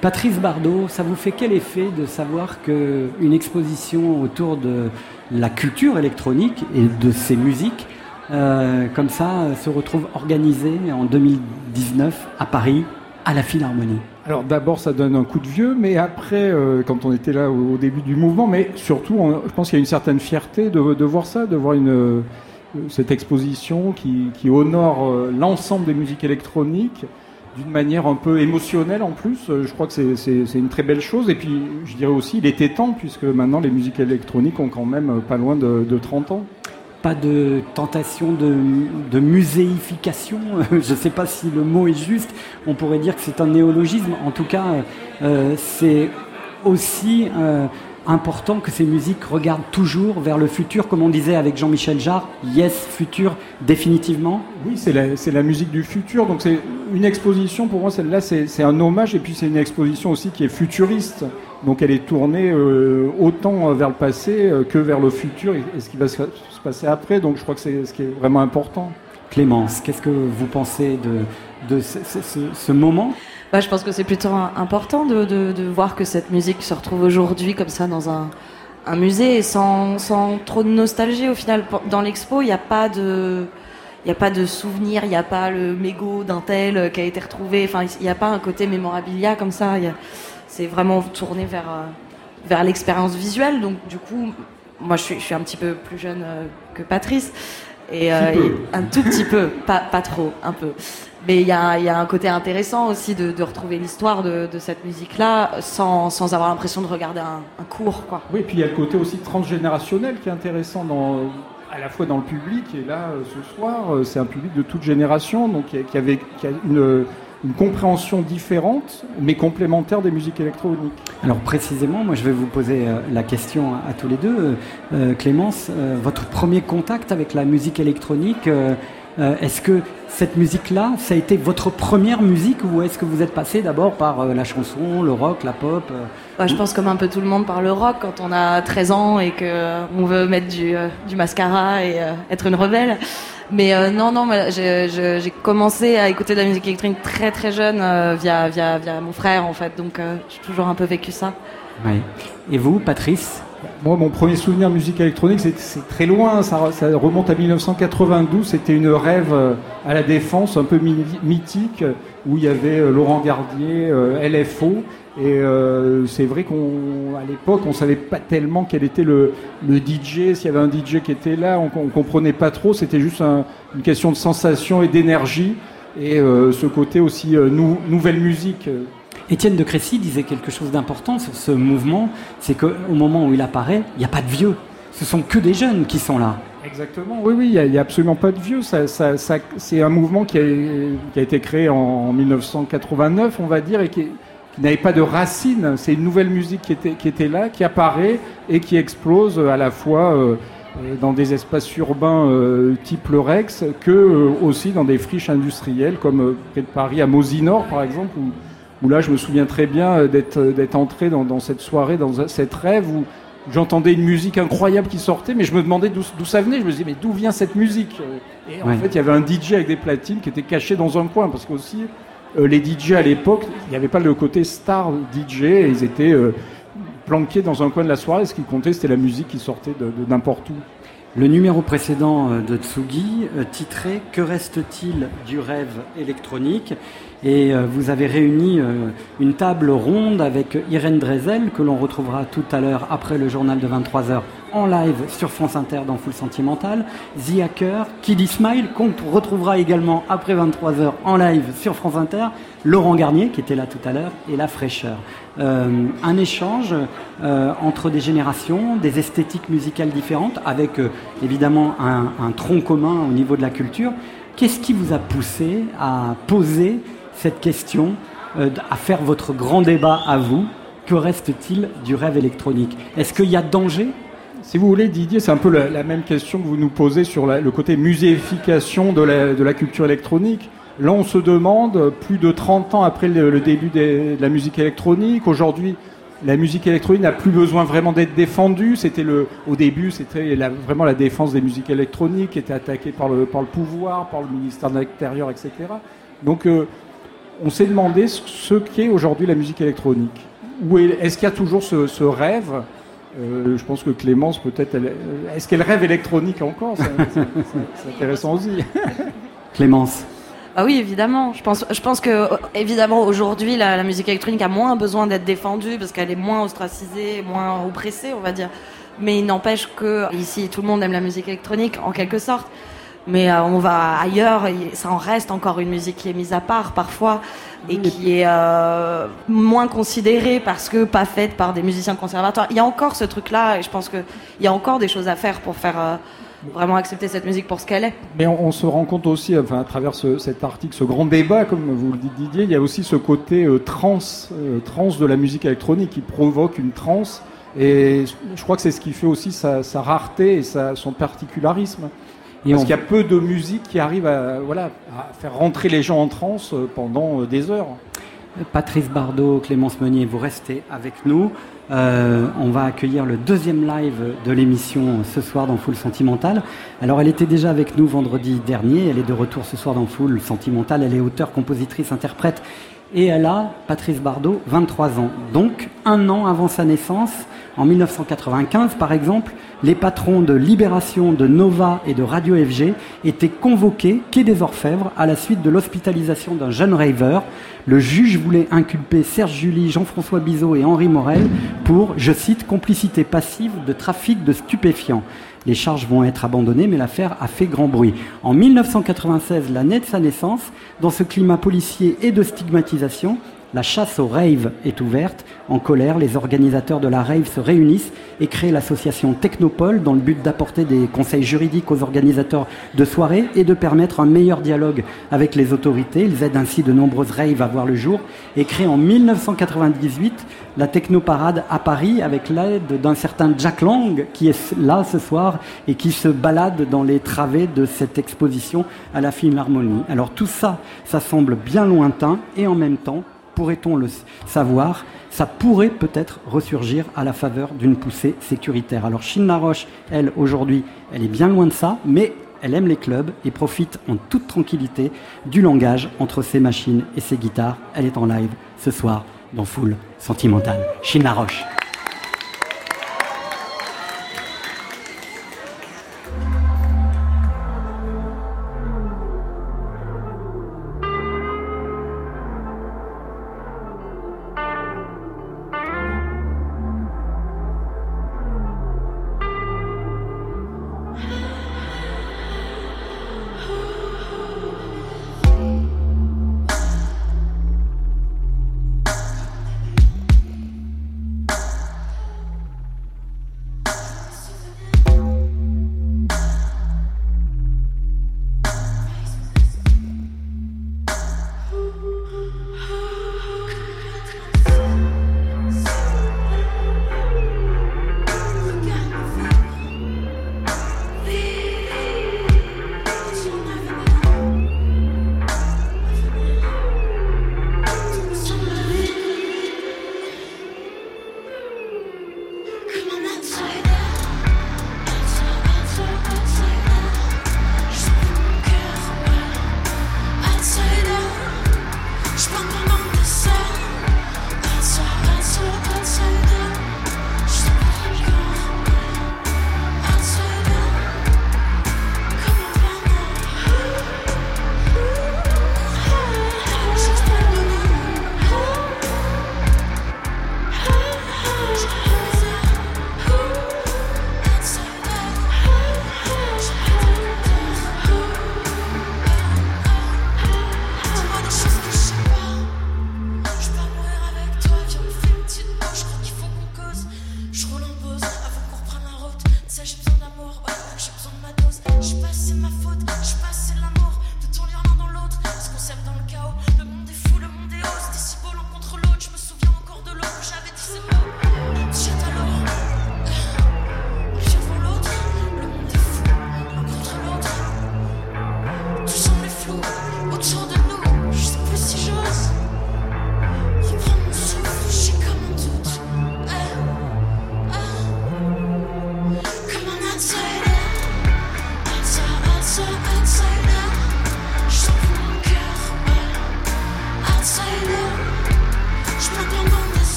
Patrice Bardot, ça vous fait quel effet de savoir qu'une exposition autour de la culture électronique et de ses musiques, euh, comme ça, se retrouve organisée en 2019 à Paris, à la Philharmonie Alors d'abord, ça donne un coup de vieux, mais après, euh, quand on était là au, début du mouvement, mais surtout, je pense qu'il y a une certaine fierté de, voir ça, de voir euh, cette exposition qui, honore euh, l'ensemble des musiques électroniques d'une manière un peu émotionnelle en plus. Je crois que c'est- une très belle chose. Et puis, je dirais aussi, il était temps, puisque maintenant les musiques électroniques ont quand même pas loin de, de 30 ans. Pas de tentation de, muséification, je ne sais pas si le mot est juste, on pourrait dire que c'est un néologisme. En tout cas, euh, c'est aussi euh, important que ces musiques regardent toujours vers le futur, comme on disait avec Jean-Michel Jarre, yes, futur, définitivement. Oui, c'est la, musique du futur. Donc c'est une exposition, pour moi, celle-là, c'est un hommage. Et puis c'est une exposition aussi qui est futuriste. Donc elle est tournée euh, autant vers le passé euh, que vers le futur et, et ce qui va se, se passer après. Donc je crois que c'est ce qui est vraiment important. Clémence, qu'est-ce que vous pensez de, de ce, ce- ce- ce moment? Bah, je pense que c'est plutôt important de, de- de voir que cette musique se retrouve aujourd'hui comme ça dans un, un musée et sans, sans trop de nostalgie au final. Dans l'expo, il n'y a pas de... Il n'y a pas de souvenir, il n'y a pas le mégot d'un tel euh, qui a été retrouvé. Enfin, il n'y a pas un côté mémorabilia comme ça. Il y a- C'est vraiment tourné vers, euh, vers l'expérience visuelle. Donc, du coup, moi, je suis, je suis un petit peu plus jeune euh, que Patrice. Et, euh, et un tout petit peu, pas, pas trop, un peu. Mais il y a, y a un côté intéressant aussi de, de retrouver l'histoire de, de cette musique-là sans, sans avoir l'impression de regarder un, un cours. Quoi. Oui, puis il y a le côté aussi transgénérationnel qui est intéressant dans, à la fois dans le public et là euh, ce soir euh, c'est un public de toute génération donc qui, a- qui avait qui a une, une compréhension différente mais complémentaire des musiques électroniques. Alors précisément, moi je vais vous poser euh, la question à, à tous les deux. Euh, euh, Clémence, euh, votre premier contact avec la musique électronique, euh, est-ce que cette musique-là, ça a été votre première musique ou est-ce que vous êtes passé d'abord par euh, la chanson, le rock, la pop euh, Bah, je pense comme un peu tout le monde par le rock quand on a 13 ans et qu'on veut mettre du, euh, du mascara et euh, être une rebelle. Mais euh, non, non, j'ai commencé à écouter de la musique électronique très très jeune euh, via, via, via mon frère en fait, donc euh, j'ai toujours un peu vécu ça. Oui. Et vous, Patrice? Moi, mon premier souvenir de musique électronique, c'est- très loin. Ça, ça remonte à 1992. C'était une rêve à la défense, un peu mythique, où il y avait Laurent Gardier, LFO. Et euh, c'est vrai qu'on, à l'époque, on savait pas tellement quel était le, le DJ. S'il y avait un DJ qui était là, on, on comprenait pas trop. C'était juste un- une question de sensation et d'énergie. Et euh, ce côté aussi euh, nou- nouvelle musique. Étienne de Crécy disait quelque chose d'important sur ce mouvement, c'est qu'au moment où il apparaît, il n'y a pas de vieux. Ce sont que des jeunes qui sont là. Exactement, oui, oui, il n'y a, absolument pas de vieux. Ça, ça- ça- c'est un mouvement qui a, qui a été créé en, 1989, on va dire, et qui, qui n'avait pas de racines. C'est une nouvelle musique qui était, qui était là, qui apparaît et qui explose à la fois euh, euh, dans des espaces urbains euh, type le Rex, que euh, aussi dans des friches industrielles comme euh, près de Paris, à Mosinor par exemple, où, où là je me souviens très bien euh, d'être d'être entré dans, dans cette soirée, dans cette rêve où j'entendais une musique incroyable qui sortait, mais je me demandais d'où d'où ça venait. Je me disais, mais d'où vient cette musique? Et en Ouais. fait, il y avait un DJ avec des platines qui était caché dans un coin, parce qu'aussi, les DJ à l'époque, il n'y avait pas le côté star DJ, ils étaient euh, planqués dans un coin de la soirée. Ce qui comptait, c'était la musique qui sortait de n'importe où. Le numéro précédent euh, de Tsugi euh, titré Que reste-t-il du rêve électronique Et euh, vous avez réuni euh, une table ronde avec Irène Drezel, que l'on retrouvera tout à l'heure après le journal de 23h en live sur France Inter dans Full Sentimental. The Hacker, Kiddy Smile, qu'on retrouvera également après 23h en live sur France Inter. Laurent Garnier, qui était là tout à l'heure, et La Fraîcheur. Euh, un échange euh, entre des générations, des esthétiques musicales différentes, avec euh, évidemment un, un tronc commun au niveau de la culture. Qu'est-ce qui vous a poussé à poser cette question, euh, à faire votre grand débat à vous Que reste-t-il du rêve électronique? Est-ce qu'il y a danger? Si vous voulez, Didier, c'est un peu la, même question que vous nous posez sur le côté muséification de la, culture électronique. Là, on se demande, plus de 30 ans après le, début de la musique électronique, aujourd'hui, la musique électronique n'a plus besoin vraiment d'être défendue. C'était le, au début, c'était vraiment la défense des musiques électroniques qui était attaquée par le, par le pouvoir, par le ministère de l'Intérieur, etc. Donc, euh, on s'est demandé ce, qu'est aujourd'hui la musique électronique. Est-ce qu'il y a toujours ce, ce rêve Euh, Je pense que Clémence, peut-être, euh, est-ce qu'elle rêve électronique encore C'est- intéressant aussi. Clémence Ah oui, évidemment. Je pense, je pense que, euh, évidemment, aujourd'hui, la, la musique électronique a moins besoin d'être défendue parce qu'elle est moins ostracisée, moins oppressée, on va dire. Mais il n'empêche que ici, tout le monde aime la musique électronique, en quelque sorte. Mais euh, on va ailleurs, et ça en reste encore une musique qui est mise à part parfois et qui est euh, moins considérée parce que pas faite par des musiciens conservatoires. Il y a encore ce truc-là et je pense qu'il y a encore des choses à faire pour faire euh, vraiment accepter cette musique pour ce qu'elle est. Mais on, on se rend compte aussi, enfin, à travers ce- cet article, ce grand débat, comme vous le dites Didier, il y a aussi ce côté trans, trans de la musique électronique qui provoque une transe. Et je crois que c'est ce qui fait aussi sa, sa rareté et sa- son particularisme. Et Parce on- qu'il y a peu de musique qui arrive à, voilà, à faire rentrer les gens en transe euh, pendant euh, des heures. Patrice Bardot, Clémence Meunier, vous restez avec nous. Euh, on va accueillir le deuxième live de l'émission ce soir dans Full Sentimental. Alors, elle était déjà avec nous vendredi dernier. Elle est de retour ce soir dans Full Sentimental. Elle est auteure, compositrice, interprète. Et elle a, Patrice Bardot, 23 ans. Donc, un an avant sa naissance, en 1995 par exemple, les patrons de Libération, de Nova et de Radio FG étaient convoqués, quai des Orfèvres, à la suite de l'hospitalisation d'un jeune raver. Le juge voulait inculper Serge Julie, Jean-François Bizot et Henri Morel pour, je cite, complicité passive de trafic de stupéfiants. Les charges vont être abandonnées, mais l'affaire a fait grand bruit. En 1996, l'année de sa naissance, dans ce climat policier et de stigmatisation, la chasse au rave est ouverte. En colère, les organisateurs de la rave se réunissent et créent l'association Technopole dans le but d'apporter des conseils juridiques aux organisateurs de soirées et de permettre un meilleur dialogue avec les autorités. Ils aident ainsi de nombreuses raves à voir le jour et créent en 1998 la Technoparade à Paris avec l'aide d'un certain Jack Lang qui est là ce soir et qui se balade dans les travées de cette exposition à la Philharmonie. Alors tout ça, ça semble bien lointain et en même temps, pourrait-on le savoir, ça pourrait peut-être ressurgir à la faveur d'une poussée sécuritaire. Alors Chine Laroche, elle, aujourd'hui, elle est bien loin de ça, mais elle aime les clubs et profite en toute tranquillité du langage entre ses machines et ses guitares. Elle est en live ce soir dans Full Sentimental. Chine Laroche.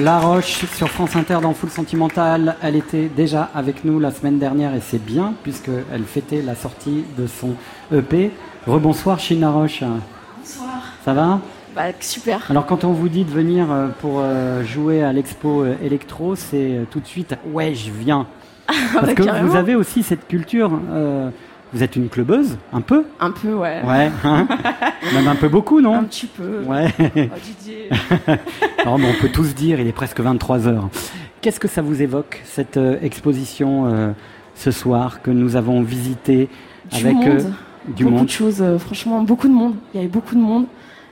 Chine Laroche sur France Inter dans Full Sentimental. Elle était déjà avec nous la semaine dernière et c'est bien puisqu'elle fêtait la sortie de son EP. Rebonsoir Chine Laroche. Bonsoir. Ça va? Bah, super. Alors quand on vous dit de venir euh, pour euh, jouer à l'expo euh, électro, c'est tout de suite ouais je viens. Parce bah, que carrément. vous avez aussi cette culture. euh, vous êtes une clubeuse, un peu? Un peu, ouais. Ouais, hein? Même un peu beaucoup, non? Un petit peu. Ouais. Oh, Didier. Non, mais on peut tous dire, il est presque 23 heures. Qu'est-ce que ça vous évoque, cette euh, exposition euh, ce soir que nous avons visitée Du avec monde. euh, du beaucoup monde? de choses, euh, franchement, beaucoup de monde. Il y avait beaucoup de monde.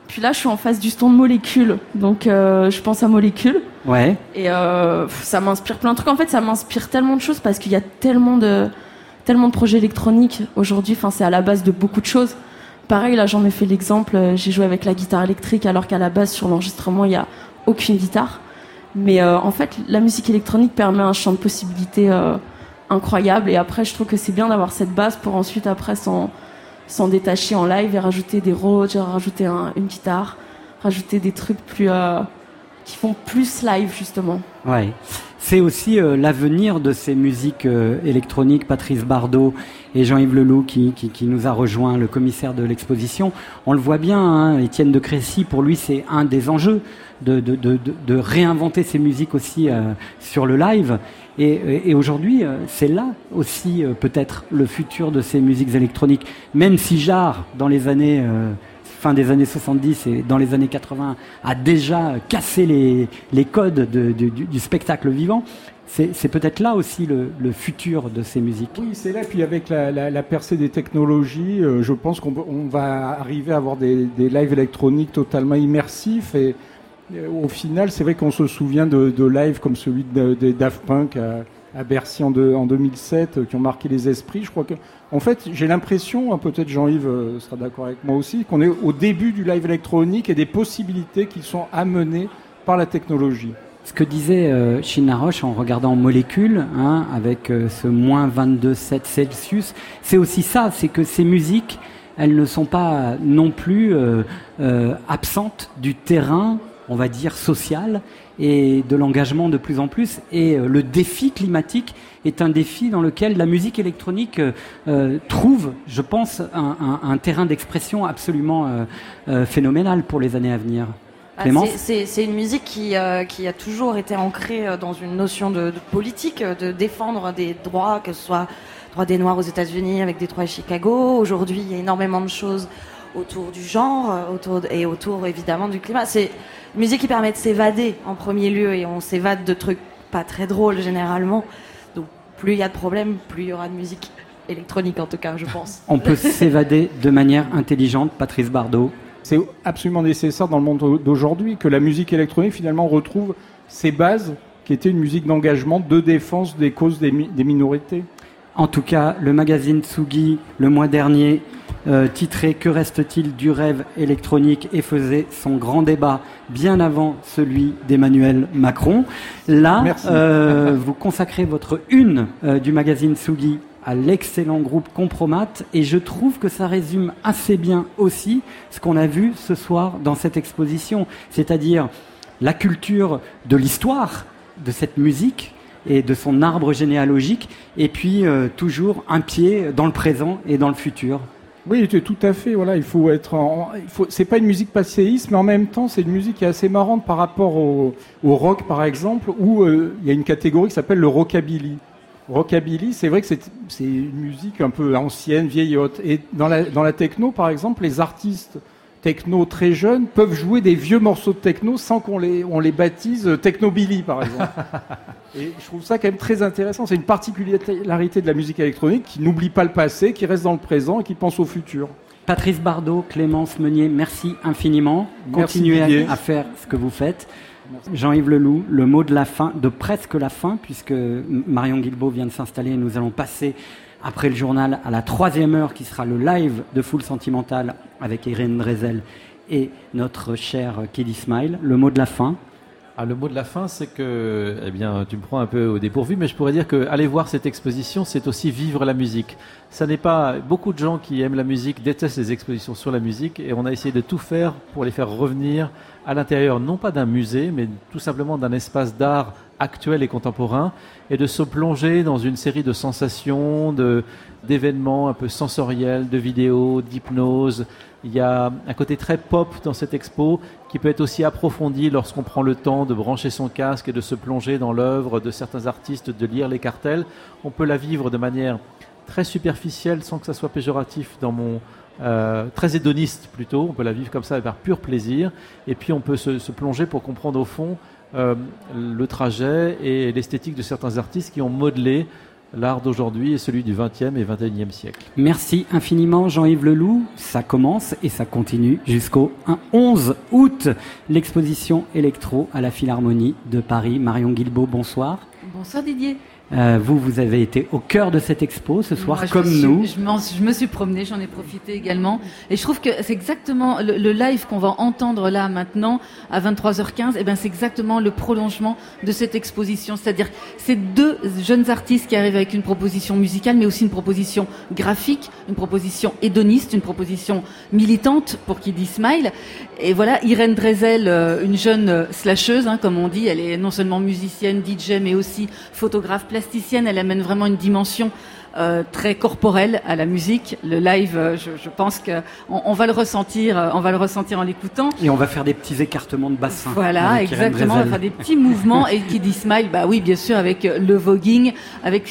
Puis là, je suis en face du stand molécules. Donc, euh, je pense à molécules. Ouais. Et euh, ça m'inspire plein de trucs. En fait, ça m'inspire tellement de choses parce qu'il y a tellement de, tellement de projets électroniques aujourd'hui. Enfin, c'est à la base de beaucoup de choses. Pareil, là, j'en ai fait l'exemple. euh, J'ai joué avec la guitare électrique alors qu'à la base, sur l'enregistrement, il n'y a aucune guitare. Mais euh, en fait, la musique électronique permet un champ de possibilités euh, incroyable. Et après, je trouve que c'est bien d'avoir cette base pour ensuite, après, s'en détacher en live et rajouter des Rhodes, rajouter un- une guitare, rajouter des trucs plus euh, qui font plus live justement. Ouais. C'est aussi euh, l'avenir de ces musiques euh, électroniques. Patrice Bardot et Jean-Yves Leloup qui, qui, qui nous a rejoint, le commissaire de l'exposition. On le voit bien, hein, Étienne de Crécy, pour lui, c'est un des enjeux de, de, de, de- réinventer ces musiques aussi euh, sur le live. Et, et- aujourd'hui, c'est là aussi peut-être le futur de ces musiques électroniques. Même si Jarre, dans les années fin des années 70 et dans les années 80, a déjà cassé les, les codes de- de- du, spectacle vivant, c'est peut-être là aussi le, le futur de ces musiques. Oui, c'est là. Puis avec la, percée des technologies, euh, je pense qu'on va arriver à avoir des, des lives électroniques totalement immersifs. Et euh, au final, c'est vrai qu'on se souvient de, de lives comme celui de, de Daft Punk à, à Bercy en, de- en 2007 euh, qui ont marqué les esprits. Je crois que, en fait, j'ai l'impression, hein, peut-être Jean-Yves euh, sera d'accord avec moi aussi, qu'on est au début du live électronique et des possibilités qui sont amenées par la technologie. Ce que disait euh, Chine Roche en regardant Molécule, hein, avec euh, ce moins 22,7 Celsius, c'est aussi ça, c'est que ces musiques, elles ne sont pas non plus absentes du terrain, on va dire, social et de l'engagement de plus en plus. Et euh, le défi climatique est un défi dans lequel la musique électronique euh, euh, trouve, je pense, un, un- un terrain d'expression absolument euh, euh, phénoménal pour les années à venir. Ah, c'est- une musique qui, qui a toujours été ancrée dans une notion de, de politique, de défendre des droits, que ce soit droits des Noirs aux États-Unis avec Détroit et Chicago. Aujourd'hui, il y a énormément de choses autour du genre autour de- et autour évidemment du climat. C'est une musique qui permet de s'évader en premier lieu et on s'évade de trucs pas très drôles généralement. Donc plus il y a de problèmes, plus il y aura de musique électronique en tout cas, je pense. On peut s'évader de manière intelligente, Patrice Bardot. C'est absolument nécessaire dans le monde d'aujourd'hui que la musique électronique finalement retrouve ses bases qui étaient une musique d'engagement, de défense des causes des, mi- des minorités. En tout cas, le magazine Tsugi, le mois dernier, euh, titré Que reste-t-il du rêve électronique et faisait son grand débat bien avant celui d'Emmanuel Macron. Là, euh, vous consacrez votre une euh, du magazine Tsugi à l'excellent groupe Compromat et je trouve que ça résume assez bien aussi ce qu'on a vu ce soir dans cette exposition, c'est-à-dire la culture de l'histoire de cette musique et de son arbre généalogique, et puis euh, toujours un pied dans le présent et dans le futur. Oui, tout à fait. Voilà, il faut être. C'est pas une musique passéiste, mais en même temps, c'est une musique qui est assez marrante par rapport au, au rock, par exemple, où euh, il y a une catégorie qui s'appelle le rockabilly. Rockabilly, c'est vrai que c'est c'est une musique un peu ancienne, vieillotte. Et dans la techno, par exemple, les artistes techno très jeunes peuvent jouer des vieux morceaux de techno sans qu'on les, on les baptise euh, technobilly, par exemple. Et je trouve ça quand même très intéressant. C'est une particularité de la musique électronique qui n'oublie pas le passé, qui reste dans le présent et qui pense au futur. Patrice Bardot, Clémence Meunier, merci infiniment. Merci, Continuez Didier. à faire ce que vous faites. Jean-Yves Leloup, le mot de la fin, de presque la fin, puisque Marion Guilbault vient de s'installer et nous allons passer après le journal à la troisième heure qui sera le live de Full Sentimental avec Irène Drezel et notre cher Kelly Smile. Le mot de la fin. Ah, le mot de la fin, c'est que, eh bien, tu me prends un peu au dépourvu, mais je pourrais dire que aller voir cette exposition, c'est aussi vivre la musique. Ça n'est pas beaucoup de gens qui aiment la musique détestent les expositions sur la musique, et on a essayé de tout faire pour les faire revenir à l'intérieur non pas d'un musée, mais tout simplement d'un espace d'art actuel et contemporain, et de se plonger dans une série de sensations, de d'événements un peu sensoriels, de vidéos, d'hypnose. Il y a un côté très pop dans cette expo qui peut être aussi approfondi lorsqu'on prend le temps de brancher son casque et de se plonger dans l'œuvre de certains artistes, de lire les cartels. On peut la vivre de manière très superficielle sans que ça soit péjoratif dans mon euh, très hédoniste plutôt. On peut la vivre comme ça par pur plaisir. Et puis on peut se, se plonger pour comprendre au fond euh, le trajet et l'esthétique de certains artistes qui ont modelé l'art d'aujourd'hui et celui du 20e et 21e siècle. Merci infiniment Jean-Yves Leloup. Ça commence et ça continue jusqu'au 1 11 août. L'exposition électro à la Philharmonie de Paris. Marion Guilbault, bonsoir. Bonsoir Didier. Euh, vous, vous avez été au cœur de cette expo ce soir, Moi, je comme suis- nous. Je, je me suis promenée, j'en ai profité également. Et je trouve que c'est exactement le, le live qu'on va entendre là maintenant à 23h15. Et ben c'est exactement le prolongement de cette exposition. C'est-à-dire ces deux jeunes artistes qui arrivent avec une proposition musicale, mais aussi une proposition graphique, une proposition hédoniste, une proposition militante pour qui dit Smile. Et voilà, Irène Drezel, euh, une jeune euh, slasheuse, hein, comme on dit. Elle est non seulement musicienne, DJ, mais aussi photographe plasticienne. Elle amène vraiment une dimension euh, très corporelle à la musique. Le live, euh, je, je pense que on, on va le ressentir, euh, on va le ressentir en l'écoutant. Et on va faire des petits écartements de bassin. Voilà, exactement. On va faire des petits mouvements et qui dit smile, bah oui, bien sûr, avec le voguing, avec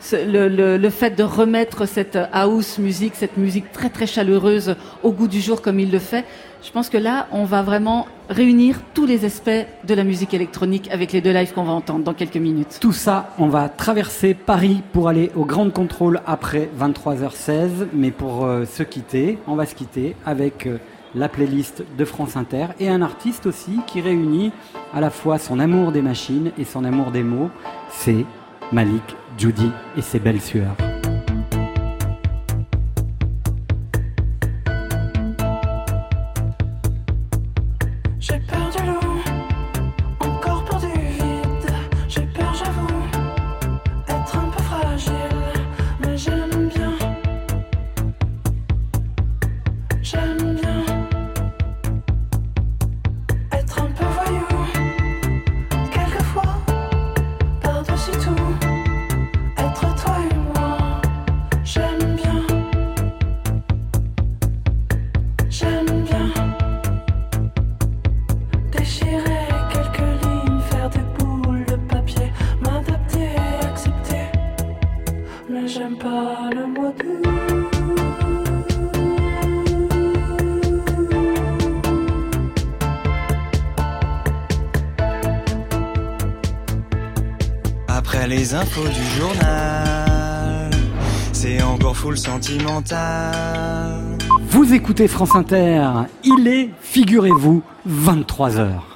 ce- le, le- le fait de remettre cette house musique, cette musique très très chaleureuse au goût du jour comme il le fait. Je pense que là, on va vraiment réunir tous les aspects de la musique électronique avec les deux lives qu'on va entendre dans quelques minutes. Tout ça, on va traverser Paris pour aller au Grand Contrôle après 23h16. Mais pour euh, se quitter, on va se quitter avec euh, la playlist de France Inter et un artiste aussi qui réunit à la fois son amour des machines et son amour des mots. C'est Malik Judy et ses belles sueurs. Écoutez France Inter, il est, figurez-vous, 23h.